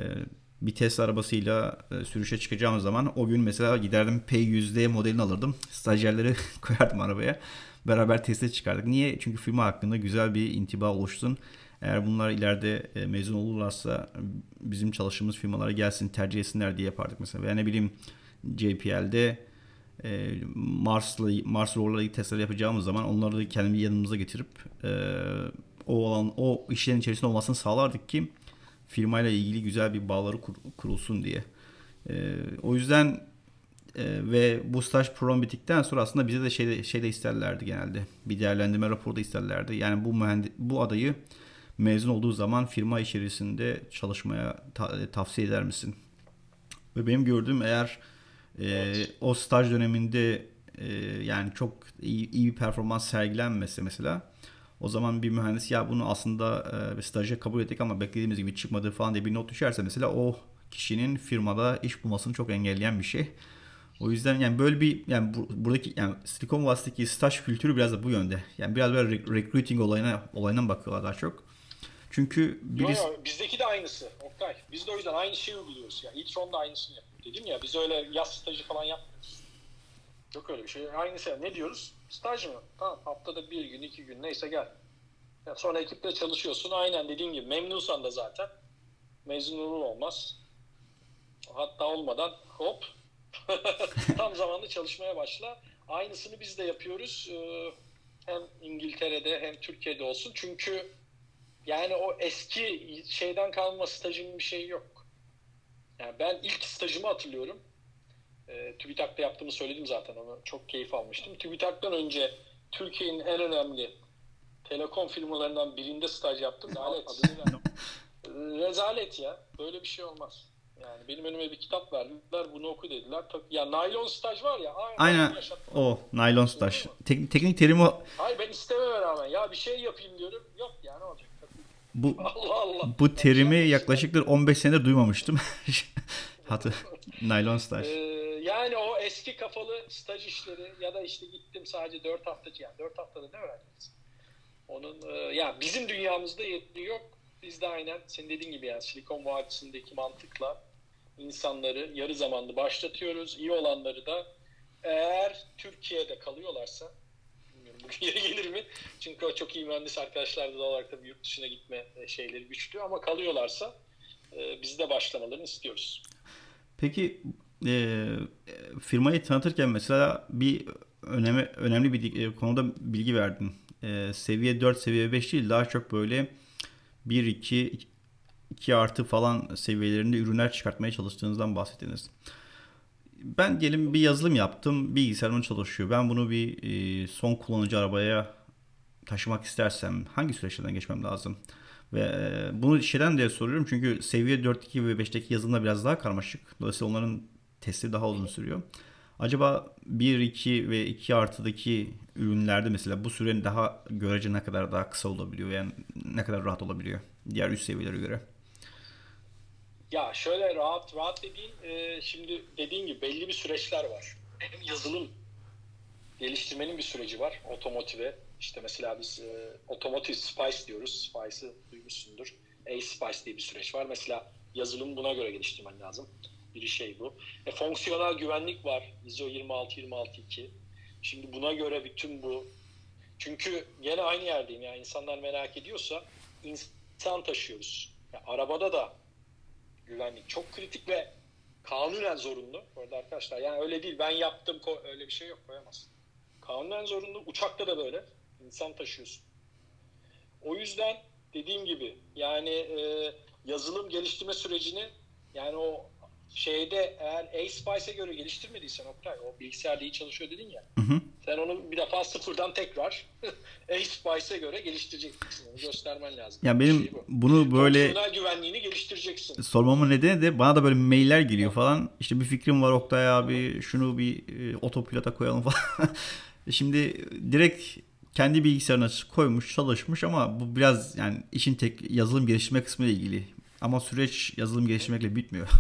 bir Tesla arabasıyla e, sürüşe çıkacağım zaman o gün mesela giderdim P100D modelini alırdım. Stajyerleri [laughs] koyardım arabaya. Beraber teste çıkardık. Niye? Çünkü firma hakkında güzel bir intiba oluşsun. Eğer bunlar ileride e, mezun olurlarsa bizim çalıştığımız firmalara gelsin tercih etsinler diye yapardık mesela. Veya ne bileyim JPL'de e, Mars'la Mars rover'la testler yapacağımız zaman onları da kendi yanımıza getirip e, o olan o işlerin içerisinde olmasını sağlardık ki firmayla ilgili güzel bir bağları kur, kurulsun diye. E, o yüzden e, ve bu staj program bittikten sonra aslında bize de şey de, şey de isterlerdi genelde. Bir değerlendirme raporu da isterlerdi. Yani bu mühendis, bu adayı mezun olduğu zaman firma içerisinde çalışmaya ta, tavsiye eder misin? Ve benim gördüğüm eğer e, evet. o staj döneminde e, yani çok iyi, iyi bir performans sergilenmese mesela o zaman bir mühendis ya bunu aslında e, staja kabul ettik ama beklediğimiz gibi çıkmadı falan diye bir not düşerse mesela o kişinin firmada iş bulmasını çok engelleyen bir şey. O yüzden yani böyle bir yani bu, buradaki yani Silikon Vadisi'ndeki staj kültürü biraz da bu yönde. Yani biraz böyle recruiting olayına olayına bakıyorlar daha çok. Çünkü birisi... Yo, yo, bizdeki de aynısı Oktay. Biz de o yüzden aynı şeyi uyguluyoruz. Yani İltron da aynısını yapıyor. Dedim ya biz öyle yaz stajı falan yapmıyoruz. Yok öyle bir şey. Aynısı. Ne diyoruz? Staj mı? Tamam haftada bir gün, iki gün neyse gel. Yani sonra ekiple çalışıyorsun. Aynen dediğin gibi memnunsan da zaten mezun olur olmaz. Hatta olmadan hop [laughs] tam zamanlı çalışmaya başla. Aynısını biz de yapıyoruz. Ee, hem İngiltere'de hem Türkiye'de olsun. Çünkü yani o eski şeyden kalma stajın bir şeyi yok. Yani ben ilk stajımı hatırlıyorum. E, TÜBİTAK'ta yaptığımı söyledim zaten onu. Çok keyif almıştım. TÜBİTAK'tan önce Türkiye'nin en önemli telekom firmalarından birinde staj yaptım. Rezalet. [laughs] Rezalet ya. Böyle bir şey olmaz. Yani benim önüme bir kitap verdiler. Bunu oku dediler. Ya naylon staj var ya. Aynen. aynen. O naylon staj. Tek, teknik terim o. Hayır ben istememe rağmen. Ya bir şey yapayım diyorum. Yok yani olacak. Bu [laughs] Allah Allah. bu terimi yaklaşıktır 15 senedir duymamıştım. [laughs] Hatı naylon staj. Ee, yani o eski kafalı staj işleri ya da işte gittim sadece 4 haftacı yani 4 haftada ne öğreneceğiz? Onun e, ya bizim dünyamızda yetki yok. Biz de aynen senin dediğin gibi yani Silikon Vadisi'ndeki mantıkla insanları yarı zamanlı başlatıyoruz. İyi olanları da eğer Türkiye'de kalıyorlarsa bilmiyorum bugün yere gelir mi? Çünkü o çok iyi mühendis arkadaşlar da olarak tabii yurt dışına gitme e, şeyleri güçlü ama kalıyorlarsa e, biz de başlamalarını istiyoruz. Peki e, firmayı tanıtırken mesela bir önemli önemli bir e, konuda bilgi verdin. E, seviye 4, seviye 5 değil daha çok böyle 1, 2, 2 artı falan seviyelerinde ürünler çıkartmaya çalıştığınızdan bahsettiniz. Ben diyelim bir yazılım yaptım. Bilgisayarım çalışıyor. Ben bunu bir e, son kullanıcı arabaya taşımak istersem hangi süreçlerden geçmem lazım? Ve e, bunu şeyden diye soruyorum çünkü seviye 4'teki ve 5'teki yazılımda biraz daha karmaşık. Dolayısıyla onların testi daha uzun sürüyor. Acaba 1, 2 ve 2 artıdaki ürünlerde mesela bu sürenin daha görece ne kadar daha kısa olabiliyor? Yani ne kadar rahat olabiliyor diğer üst seviyelere göre? Ya şöyle rahat rahat dediğin e, şimdi dediğin gibi belli bir süreçler var. Benim yazılım geliştirmenin bir süreci var. Otomotive işte mesela biz e, otomotive spice diyoruz. Spice'ı duymuşsundur. A-Spice diye bir süreç var. Mesela yazılım buna göre geliştirmen lazım. Bir şey bu. E, fonksiyonel güvenlik var. ISO 26262. Şimdi buna göre bütün bu çünkü gene aynı yerdeyim yani insanlar merak ediyorsa insan taşıyoruz. Yani arabada da güvenlik çok kritik ve kanunen zorunlu. Orada arkadaşlar yani öyle değil ben yaptım öyle bir şey yok koyamazsın. Kanunen zorunlu. Uçakta da böyle. insan taşıyorsun. O yüzden dediğim gibi yani e, yazılım geliştirme sürecini yani o şeyde eğer A-Spice'e göre geliştirmediysen Oktay o bilgisayarda iyi çalışıyor dedin ya. Hı hı. Sen onu bir defa sıfırdan tekrar [laughs] A-Spice'e göre geliştireceksin. Onu göstermen lazım. Ya benim şey bu. bunu böyle Fonksiyonel güvenliğini geliştireceksin. Sormamın nedeni de bana da böyle mailler geliyor falan. İşte bir fikrim var Oktay abi şunu bir e, otopilota koyalım [laughs] falan. Şimdi direkt kendi bilgisayarına koymuş, çalışmış ama bu biraz yani işin tek yazılım geliştirme kısmı ile ilgili. Ama süreç yazılım geliştirmekle bitmiyor. [laughs]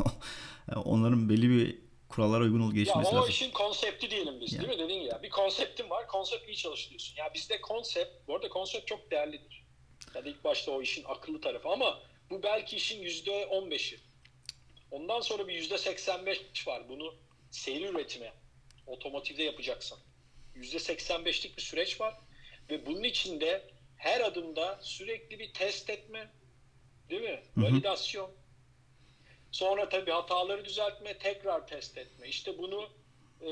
onların belli bir kurallara uygun ol gelişmesi lazım. O işin konsepti diyelim biz yani. değil mi? Dedin ya bir konseptin var. Konsept iyi çalıştırıyorsun. Ya bizde konsept, bu arada konsept çok değerlidir. Yani ilk başta o işin akıllı tarafı ama bu belki işin yüzde on beşi. Ondan sonra bir %85 var. Bunu seri üretime, otomotivde yapacaksan. %85'lik bir süreç var. Ve bunun içinde her adımda sürekli bir test etme, değil mi? Validasyon. Sonra tabii hataları düzeltme, tekrar test etme. İşte bunu e,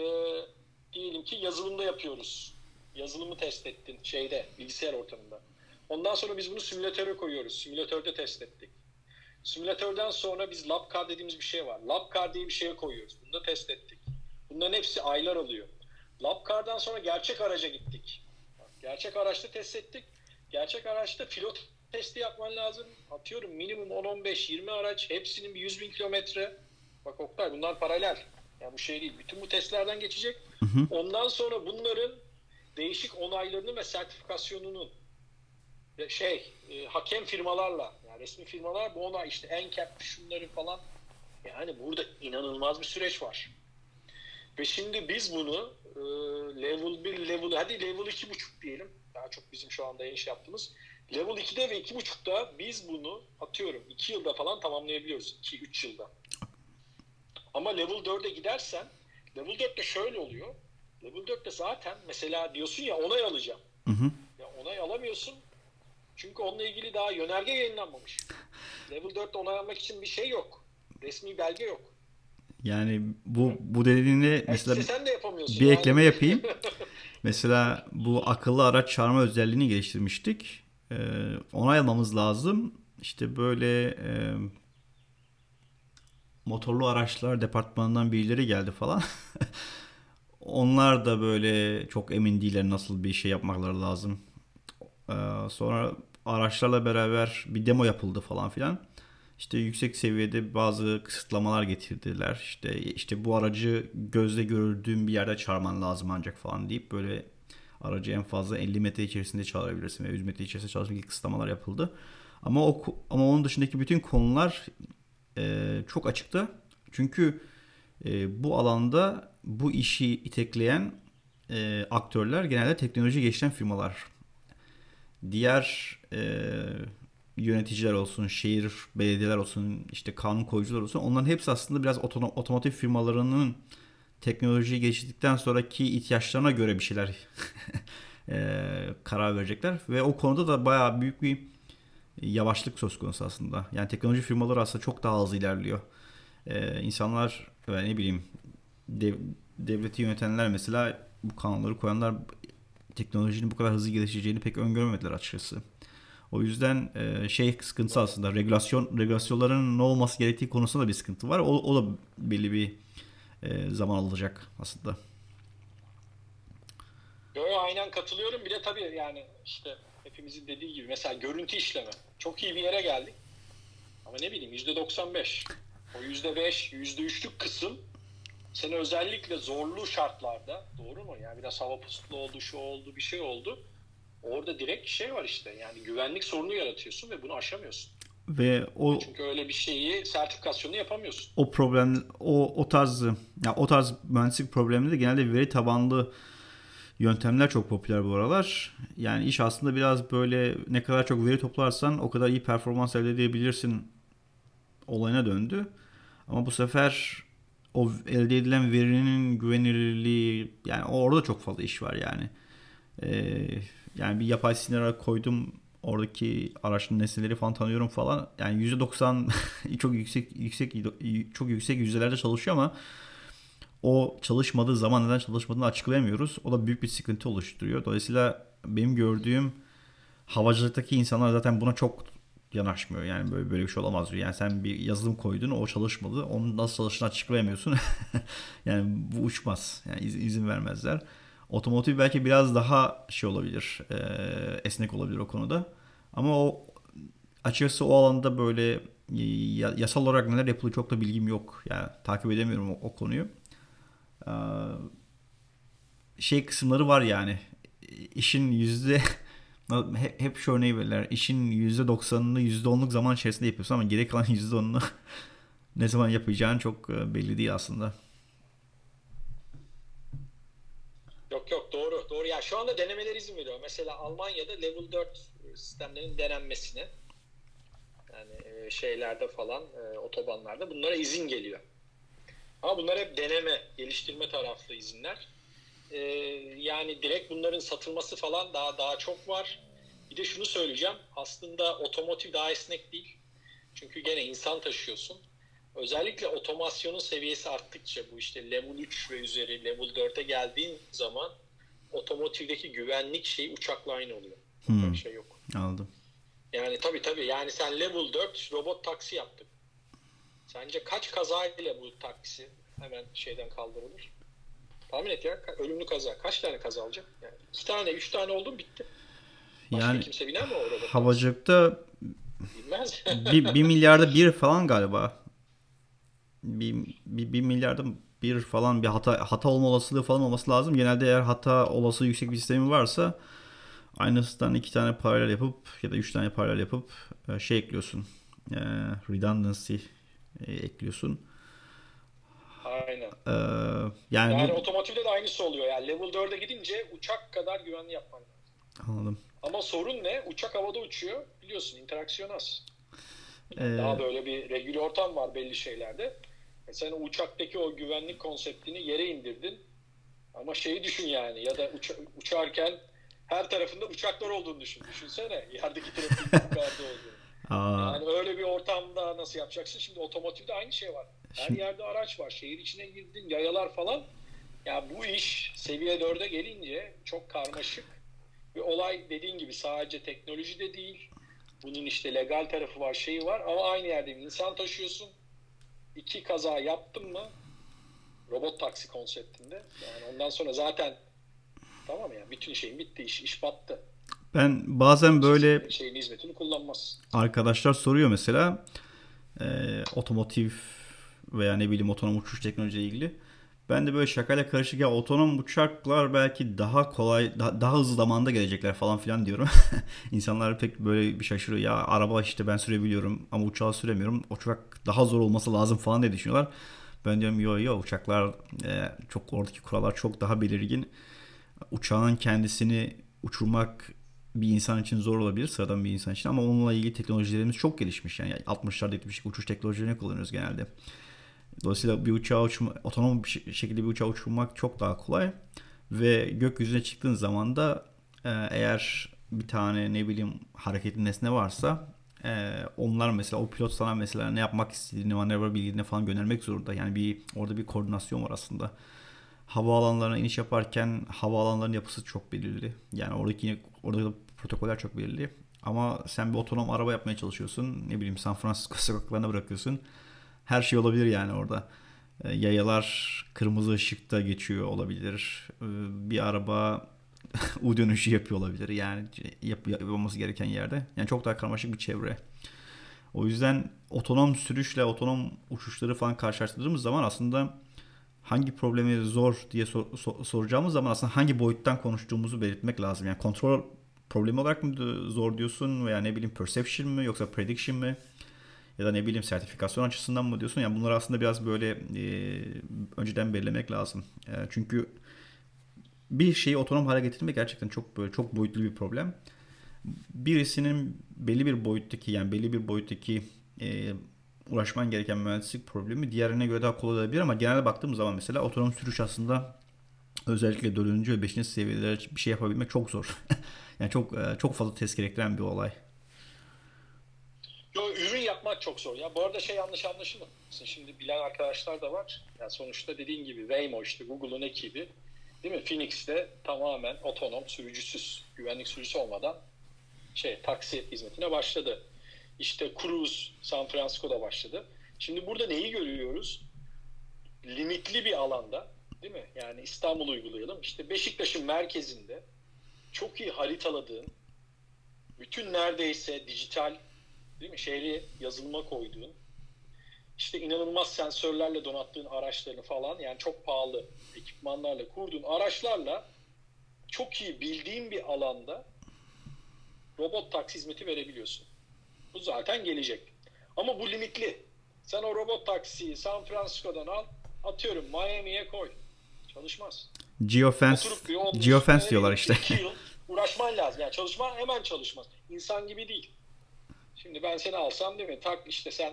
diyelim ki yazılımda yapıyoruz. Yazılımı test ettin şeyde, bilgisayar ortamında. Ondan sonra biz bunu simülatöre koyuyoruz. Simülatörde test ettik. Simülatörden sonra biz LabCar dediğimiz bir şey var. LabCar diye bir şeye koyuyoruz. Bunu da test ettik. Bunların hepsi aylar alıyor. LabCar'dan sonra gerçek araca gittik. Gerçek araçta test ettik. Gerçek araçta pilot testi yapman lazım. Atıyorum minimum 10-15-20 araç. Hepsinin bir 100 bin kilometre. Bak Oktay bunlar paralel. Yani bu şey değil. Bütün bu testlerden geçecek. Hı hı. Ondan sonra bunların değişik onaylarını ve sertifikasyonunu şey e, hakem firmalarla yani resmi firmalar bu onay işte NCAP şunları falan yani burada inanılmaz bir süreç var. Ve şimdi biz bunu e, level 1, level hadi level 2.5 diyelim. Daha çok bizim şu anda iş yaptığımız. Level 2'de ve 2.5'da biz bunu atıyorum 2 yılda falan tamamlayabiliyoruz. 2-3 yılda. Ama level 4'e gidersen level 4'te şöyle oluyor. Level 4'te zaten mesela diyorsun ya onay alacağım. Hı hı. Ya onay alamıyorsun. Çünkü onunla ilgili daha yönerge yayınlanmamış. Level 4'te onay almak için bir şey yok. Resmi belge yok. Yani bu bu dediğinde mesela sen de yapamıyorsun. bir yani. ekleme yapayım. [laughs] Mesela bu akıllı araç çağırma özelliğini geliştirmiştik. Ee, onay almamız lazım. İşte böyle e, motorlu araçlar departmanından birileri geldi falan. [laughs] Onlar da böyle çok emin değiller nasıl bir şey yapmakları lazım. Ee, sonra araçlarla beraber bir demo yapıldı falan filan. İşte yüksek seviyede bazı kısıtlamalar getirdiler. İşte işte bu aracı gözle gördüğün bir yerde çağırman lazım ancak falan deyip böyle aracı en fazla 50 metre içerisinde çağırabilirsin ve 100 metre içerisinde çağırmak gibi kısıtlamalar yapıldı. Ama o ama onun dışındaki bütün konular e, çok açıktı. Çünkü e, bu alanda bu işi itekleyen e, aktörler genelde teknoloji geçten firmalar. Diğer e, yöneticiler olsun, şehir belediyeler olsun, işte kanun koyucular olsun onların hepsi aslında biraz otomotiv firmalarının teknolojiyi geçtikten sonraki ihtiyaçlarına göre bir şeyler [laughs] e, karar verecekler. Ve o konuda da bayağı büyük bir yavaşlık söz konusu aslında. Yani teknoloji firmaları aslında çok daha hızlı ilerliyor. E, insanlar ne bileyim dev, devleti yönetenler mesela bu kanunları koyanlar teknolojinin bu kadar hızlı gelişeceğini pek öngörmediler açıkçası. O yüzden e, şey sıkıntısı aslında regülasyon regülasyonların ne olması gerektiği konusunda da bir sıkıntı var. O, o da belli bir e, zaman alacak aslında. Yo, aynen katılıyorum. Bir de tabii yani işte hepimizin dediği gibi mesela görüntü işleme. Çok iyi bir yere geldik. Ama ne bileyim %95. O %5, %3'lük kısım seni özellikle zorlu şartlarda doğru mu? Yani biraz hava pusutlu oldu, şu oldu, bir şey oldu. Orada direkt şey var işte yani güvenlik sorunu yaratıyorsun ve bunu aşamıyorsun. Ve o Çünkü öyle bir şeyi sertifikasyonu yapamıyorsun. o problem o o tarz ya o tarz mühendislik problemleri de genelde veri tabanlı yöntemler çok popüler bu aralar. Yani iş aslında biraz böyle ne kadar çok veri toplarsan o kadar iyi performans elde edebilirsin olayına döndü. Ama bu sefer o elde edilen verinin güvenilirliği yani orada çok fazla iş var yani. Ee, yani bir yapay sinir koydum oradaki araçların nesneleri falan tanıyorum falan. Yani %90 [laughs] çok yüksek yüksek çok yüksek yüzdelerde çalışıyor ama o çalışmadığı zaman neden çalışmadığını açıklayamıyoruz. O da büyük bir sıkıntı oluşturuyor. Dolayısıyla benim gördüğüm havacılıktaki insanlar zaten buna çok yanaşmıyor. Yani böyle böyle bir şey olamaz. Yani sen bir yazılım koydun o çalışmadı. Onun nasıl çalıştığını açıklayamıyorsun. [laughs] yani bu uçmaz. Yani iz, izin vermezler. Otomotiv belki biraz daha şey olabilir. E, esnek olabilir o konuda. Ama o açıkçası o alanda böyle yasal olarak neler yapılıyor çok da bilgim yok. Yani takip edemiyorum o, o konuyu. Ee, şey kısımları var yani. İşin yüzde [laughs] hep, şu örneği verirler. İşin yüzde doksanını yüzde onluk zaman içerisinde yapıyorsun ama geri kalan [laughs] yüzde onunu ne zaman yapacağın çok belli değil aslında. Yok yok doğru doğru. Ya yani şu anda denemeler izin veriyor. Mesela Almanya'da level 4 sistemlerin denenmesine Yani e, şeylerde falan e, otobanlarda bunlara izin geliyor. Ama bunlar hep deneme, geliştirme taraflı izinler. E, yani direkt bunların satılması falan daha daha çok var. Bir de şunu söyleyeceğim. Aslında otomotiv daha esnek değil. Çünkü gene insan taşıyorsun. Özellikle otomasyonun seviyesi arttıkça bu işte level 3 ve üzeri level 4'e geldiğin zaman otomotivdeki güvenlik şeyi uçakla aynı oluyor. Hmm. Bir şey yok. Aldım. Yani tabii tabii yani sen level 4 robot taksi yaptık. Sence kaç kaza ile bu taksi hemen şeyden kaldırılır? Tahmin et ya ölümlü kaza. Kaç tane kaza olacak? Yani iki tane, üç tane oldu bitti. Başka yani kimse biner mi o robot Havacılıkta Bilmez. bir, bir milyarda bir falan galiba. Bir, bir, bir milyarda bir falan bir hata hata olma olasılığı falan olması lazım. Genelde eğer hata olası yüksek bir sistemi varsa aynısından iki tane paralel yapıp ya da üç tane paralel yapıp e, şey ekliyorsun. E, redundancy e, ekliyorsun. Aynen. Ee, yani, yani otomotivde de aynısı oluyor. Yani level 4'e gidince uçak kadar güvenli yapman lazım. Anladım. Ama sorun ne? Uçak havada uçuyor. Biliyorsun interaksiyon az. Ee... Daha böyle bir regüle ortam var belli şeylerde. E sen uçaktaki o güvenlik konseptini yere indirdin. Ama şeyi düşün yani ya da uça- uçarken her tarafında uçaklar olduğunu düşün. Düşünsene yerdeki trafiğin yukarıda olduğunu. [laughs] Aa. Yani öyle bir ortamda nasıl yapacaksın? Şimdi otomotivde aynı şey var. Her Şimdi... yerde araç var. Şehir içine girdin, yayalar falan. Ya bu iş seviye 4'e gelince çok karmaşık bir olay dediğin gibi sadece teknoloji de değil. Bunun işte legal tarafı var, şeyi var ama aynı yerde insan taşıyorsun. İki kaza yaptın mı robot taksi konseptinde. Yani ondan sonra zaten tamam ya bütün şeyin bitti, iş, iş battı. Ben bazen böyle şeyin hizmetini kullanmaz. Arkadaşlar soruyor mesela e, otomotiv veya ne bileyim otonom uçuş teknolojiyle ilgili. Ben de böyle şakayla karışık ya otonom uçaklar belki daha kolay daha, daha hızlı zamanda gelecekler falan filan diyorum. [laughs] İnsanlar pek böyle bir şaşırıyor. Ya araba işte ben sürebiliyorum ama uçağı süremiyorum. Uçak daha zor olması lazım falan diye düşünüyorlar. Ben diyorum yo yo uçaklar e, çok oradaki kurallar çok daha belirgin. Uçağın kendisini uçurmak bir insan için zor olabilir sıradan bir insan için ama onunla ilgili teknolojilerimiz çok gelişmiş. Yani 60'larda 70'lik uçuş teknolojilerini kullanıyoruz genelde. Dolayısıyla bir uçağı uçurma, otonom bir şekilde bir uçağı uçurmak çok daha kolay. Ve gökyüzüne çıktığın zaman da e, eğer bir tane ne bileyim hareketli nesne varsa e, onlar mesela o pilot sana mesela ne yapmak istediğini, manevra bilgilerini falan göndermek zorunda. Yani bir orada bir koordinasyon var aslında. Hava alanlarına iniş yaparken hava alanlarının yapısı çok belirli. Yani oradaki orada protokoller çok belirli. Ama sen bir otonom araba yapmaya çalışıyorsun. Ne bileyim San Francisco [laughs] sokaklarına bırakıyorsun her şey olabilir yani orada. E, yayalar kırmızı ışıkta geçiyor olabilir. E, bir araba [laughs] U dönüşü yapıyor olabilir. Yani yap, yapılması gereken yerde. Yani çok daha karmaşık bir çevre. O yüzden otonom sürüşle otonom uçuşları falan karşılaştırdığımız zaman aslında hangi problemi zor diye sor, sor, soracağımız zaman aslında hangi boyuttan konuştuğumuzu belirtmek lazım. Yani kontrol problemi olarak mı zor diyorsun veya ne bileyim perception mi yoksa prediction mi? Ya da ne bileyim sertifikasyon açısından mı diyorsun? Yani bunları aslında biraz böyle e, önceden belirlemek lazım. E, çünkü bir şeyi otonom hale getirmek gerçekten çok böyle çok boyutlu bir problem. Birisinin belli bir boyuttaki yani belli bir boyuttaki e, uğraşman gereken mühendislik problemi diğerine göre daha kolay olabilir ama genelde baktığımız zaman mesela otonom sürüş aslında özellikle 4. ve 5. seviyelerde bir şey yapabilmek çok zor. [laughs] yani çok e, çok fazla test gerektiren bir olay. Yo, ürün yapmak çok zor. Ya bu arada şey yanlış anlaşılmasın. Şimdi bilen arkadaşlar da var. Yani sonuçta dediğin gibi Waymo işte Google'un ekibi değil mi? Phoenix'te tamamen otonom, sürücüsüz, güvenlik sürücüsü olmadan şey taksi hizmetine başladı. İşte Cruise San Francisco'da başladı. Şimdi burada neyi görüyoruz? Limitli bir alanda değil mi? Yani İstanbul uygulayalım. İşte Beşiktaş'ın merkezinde çok iyi haritaladığın bütün neredeyse dijital değil mi? Şehri yazılıma koyduğun işte inanılmaz sensörlerle donattığın araçlarını falan yani çok pahalı ekipmanlarla kurduğun araçlarla çok iyi bildiğin bir alanda robot taksi hizmeti verebiliyorsun. Bu zaten gelecek. Ama bu limitli. Sen o robot taksiyi San Francisco'dan al, atıyorum Miami'ye koy. Çalışmaz. Geofence, geofence diyorlar işte. yıl uğraşman lazım. Yani çalışma hemen çalışmaz. İnsan gibi değil. Şimdi ben seni alsam değil mi? Tak işte sen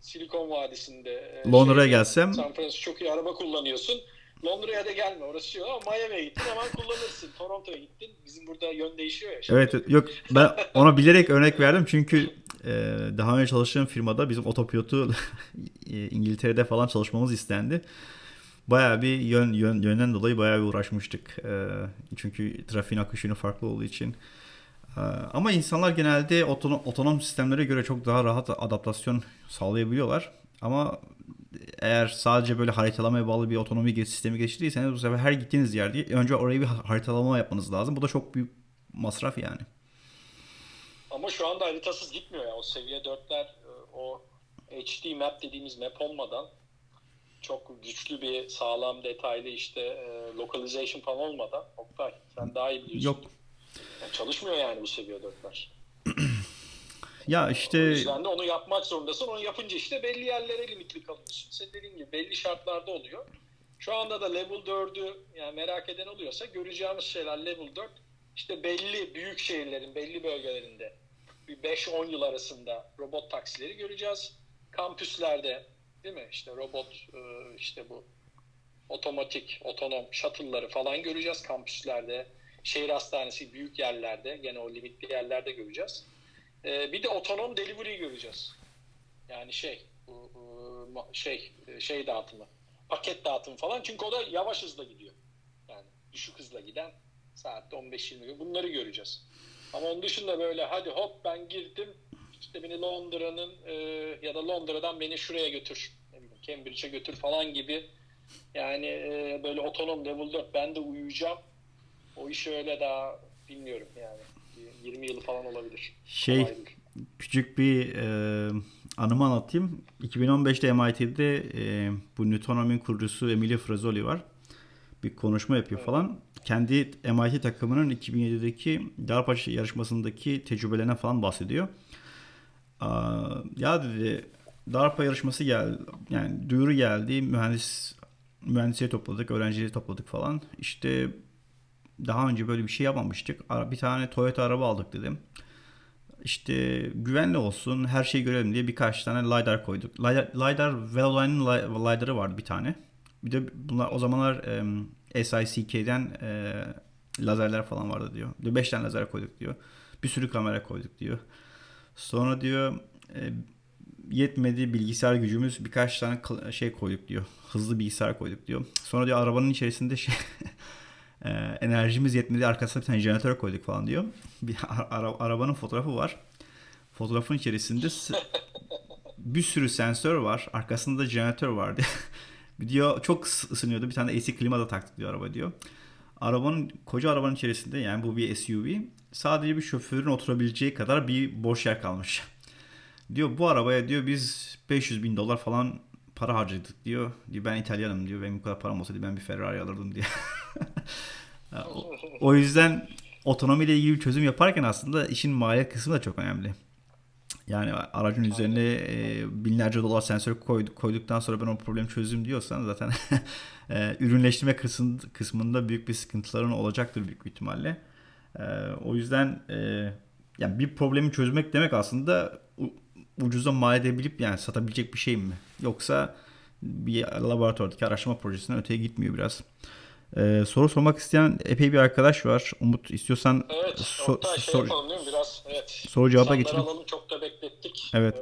Silikon Vadisi'nde e, Londra'ya gelsem San Francisco çok iyi araba kullanıyorsun. Londra'ya da gelme orası şey ama Miami'ye gittin hemen kullanırsın. Toronto'ya gittin. Bizim burada yön değişiyor ya. Şimdi. Evet yok ben ona bilerek örnek verdim çünkü e, daha önce çalıştığım firmada bizim otopilotu [laughs] İngiltere'de falan çalışmamız istendi. Bayağı bir yön, yön yönden dolayı bayağı bir uğraşmıştık. E, çünkü trafiğin akışını farklı olduğu için. E, ama insanlar genelde otonom, otonom sistemlere göre çok daha rahat adaptasyon sağlayabiliyorlar. Ama eğer sadece böyle haritalamaya bağlı bir otonomi sistemi geçirdiyseniz bu sefer her gittiğiniz yerde önce orayı bir haritalama yapmanız lazım. Bu da çok büyük masraf yani. Ama şu anda haritasız gitmiyor ya. O seviye 4'ler o HD map dediğimiz map olmadan çok güçlü bir sağlam detaylı işte e, localization falan olmadan Oktay sen daha iyi biliyorsun. Yok. Yani çalışmıyor yani bu seviye 4'ler. [clears throat] Ya işte... O yüzden de onu yapmak zorundasın. Onu yapınca işte belli yerlere limitli kalıyorsun. Senin dediğin gibi belli şartlarda oluyor. Şu anda da level 4'ü yani merak eden oluyorsa göreceğimiz şeyler level 4 işte belli büyük şehirlerin belli bölgelerinde bir 5-10 yıl arasında robot taksileri göreceğiz. Kampüslerde değil mi? İşte robot e, işte bu otomatik, otonom shuttle'ları falan göreceğiz kampüslerde. Şehir hastanesi büyük yerlerde, gene o limitli yerlerde göreceğiz. E, bir de otonom delivery göreceğiz. Yani şey, bu, bu şey, şey dağıtımı, paket dağıtımı falan. Çünkü o da yavaş hızla gidiyor. Yani düşük hızla giden saatte 15-20 bunları göreceğiz. Ama onun dışında böyle hadi hop ben girdim işte beni Londra'nın e, ya da Londra'dan beni şuraya götür. Cambridge'e götür falan gibi yani e, böyle otonom level 4 ben de uyuyacağım. O iş öyle daha bilmiyorum yani. 20 yılı falan olabilir. Şey Kolaydır. küçük bir e, anımı anlatayım. 2015'te MIT'de e, bu Newtonomi'nin kurucusu Emilio Frazzoli var. Bir konuşma yapıyor evet. falan. Kendi MIT takımının 2007'deki DARPA yarışmasındaki tecrübelerine falan bahsediyor. Aa, ya dedi DARPA yarışması geldi. Yani duyuru geldi. Mühendis mühendisleri topladık, öğrencileri topladık falan. İşte daha önce böyle bir şey yapmamıştık. Bir tane Toyota araba aldık dedim. İşte güvenli olsun, her şeyi görelim diye birkaç tane LiDAR koyduk. LiDAR, LiDAR Veloline'ın LiDAR'ı vardı bir tane. Bir de bunlar o zamanlar e, SICK'den e, lazerler falan vardı diyor. Diyor 5 tane lazer koyduk diyor. Bir sürü kamera koyduk diyor. Sonra diyor e, yetmedi bilgisayar gücümüz birkaç tane şey koyduk diyor. Hızlı bilgisayar koyduk diyor. Sonra diyor arabanın içerisinde şey [laughs] e, enerjimiz yetmedi arkasına bir tane jeneratör koyduk falan diyor. Bir ara, arabanın fotoğrafı var. Fotoğrafın içerisinde bir sürü sensör var. Arkasında jeneratör vardı. [laughs] diyor çok ısınıyordu. Bir tane AC klima da taktık diyor araba diyor. Arabanın koca arabanın içerisinde yani bu bir SUV sadece bir şoförün oturabileceği kadar bir boş yer kalmış. [laughs] Diyor bu arabaya diyor biz 500 bin dolar falan para harcadık diyor. diyor ben İtalyanım diyor. Benim bu kadar param olsaydı ben bir Ferrari alırdım diye. [laughs] [laughs] o, o yüzden otonomiyle ilgili bir çözüm yaparken aslında işin maliyet kısmı da çok önemli. Yani aracın üzerine e, binlerce dolar sensör koyduk, koyduktan sonra ben o problemi çözdüm diyorsan zaten [laughs] e, ürünleştirme kısmında büyük bir sıkıntıların olacaktır büyük bir ihtimalle. E, o yüzden e, yani bir problemi çözmek demek aslında ucuza mal edebilip yani satabilecek bir şey mi? Yoksa bir laboratuvardaki araştırma projesinden öteye gitmiyor biraz. Ee, soru sormak isteyen epey bir arkadaş var. Umut istiyorsan evet, so- şey sor- yapalım? Biraz evet. soru cevaba geçelim. alalım çok da beklettik. Evet.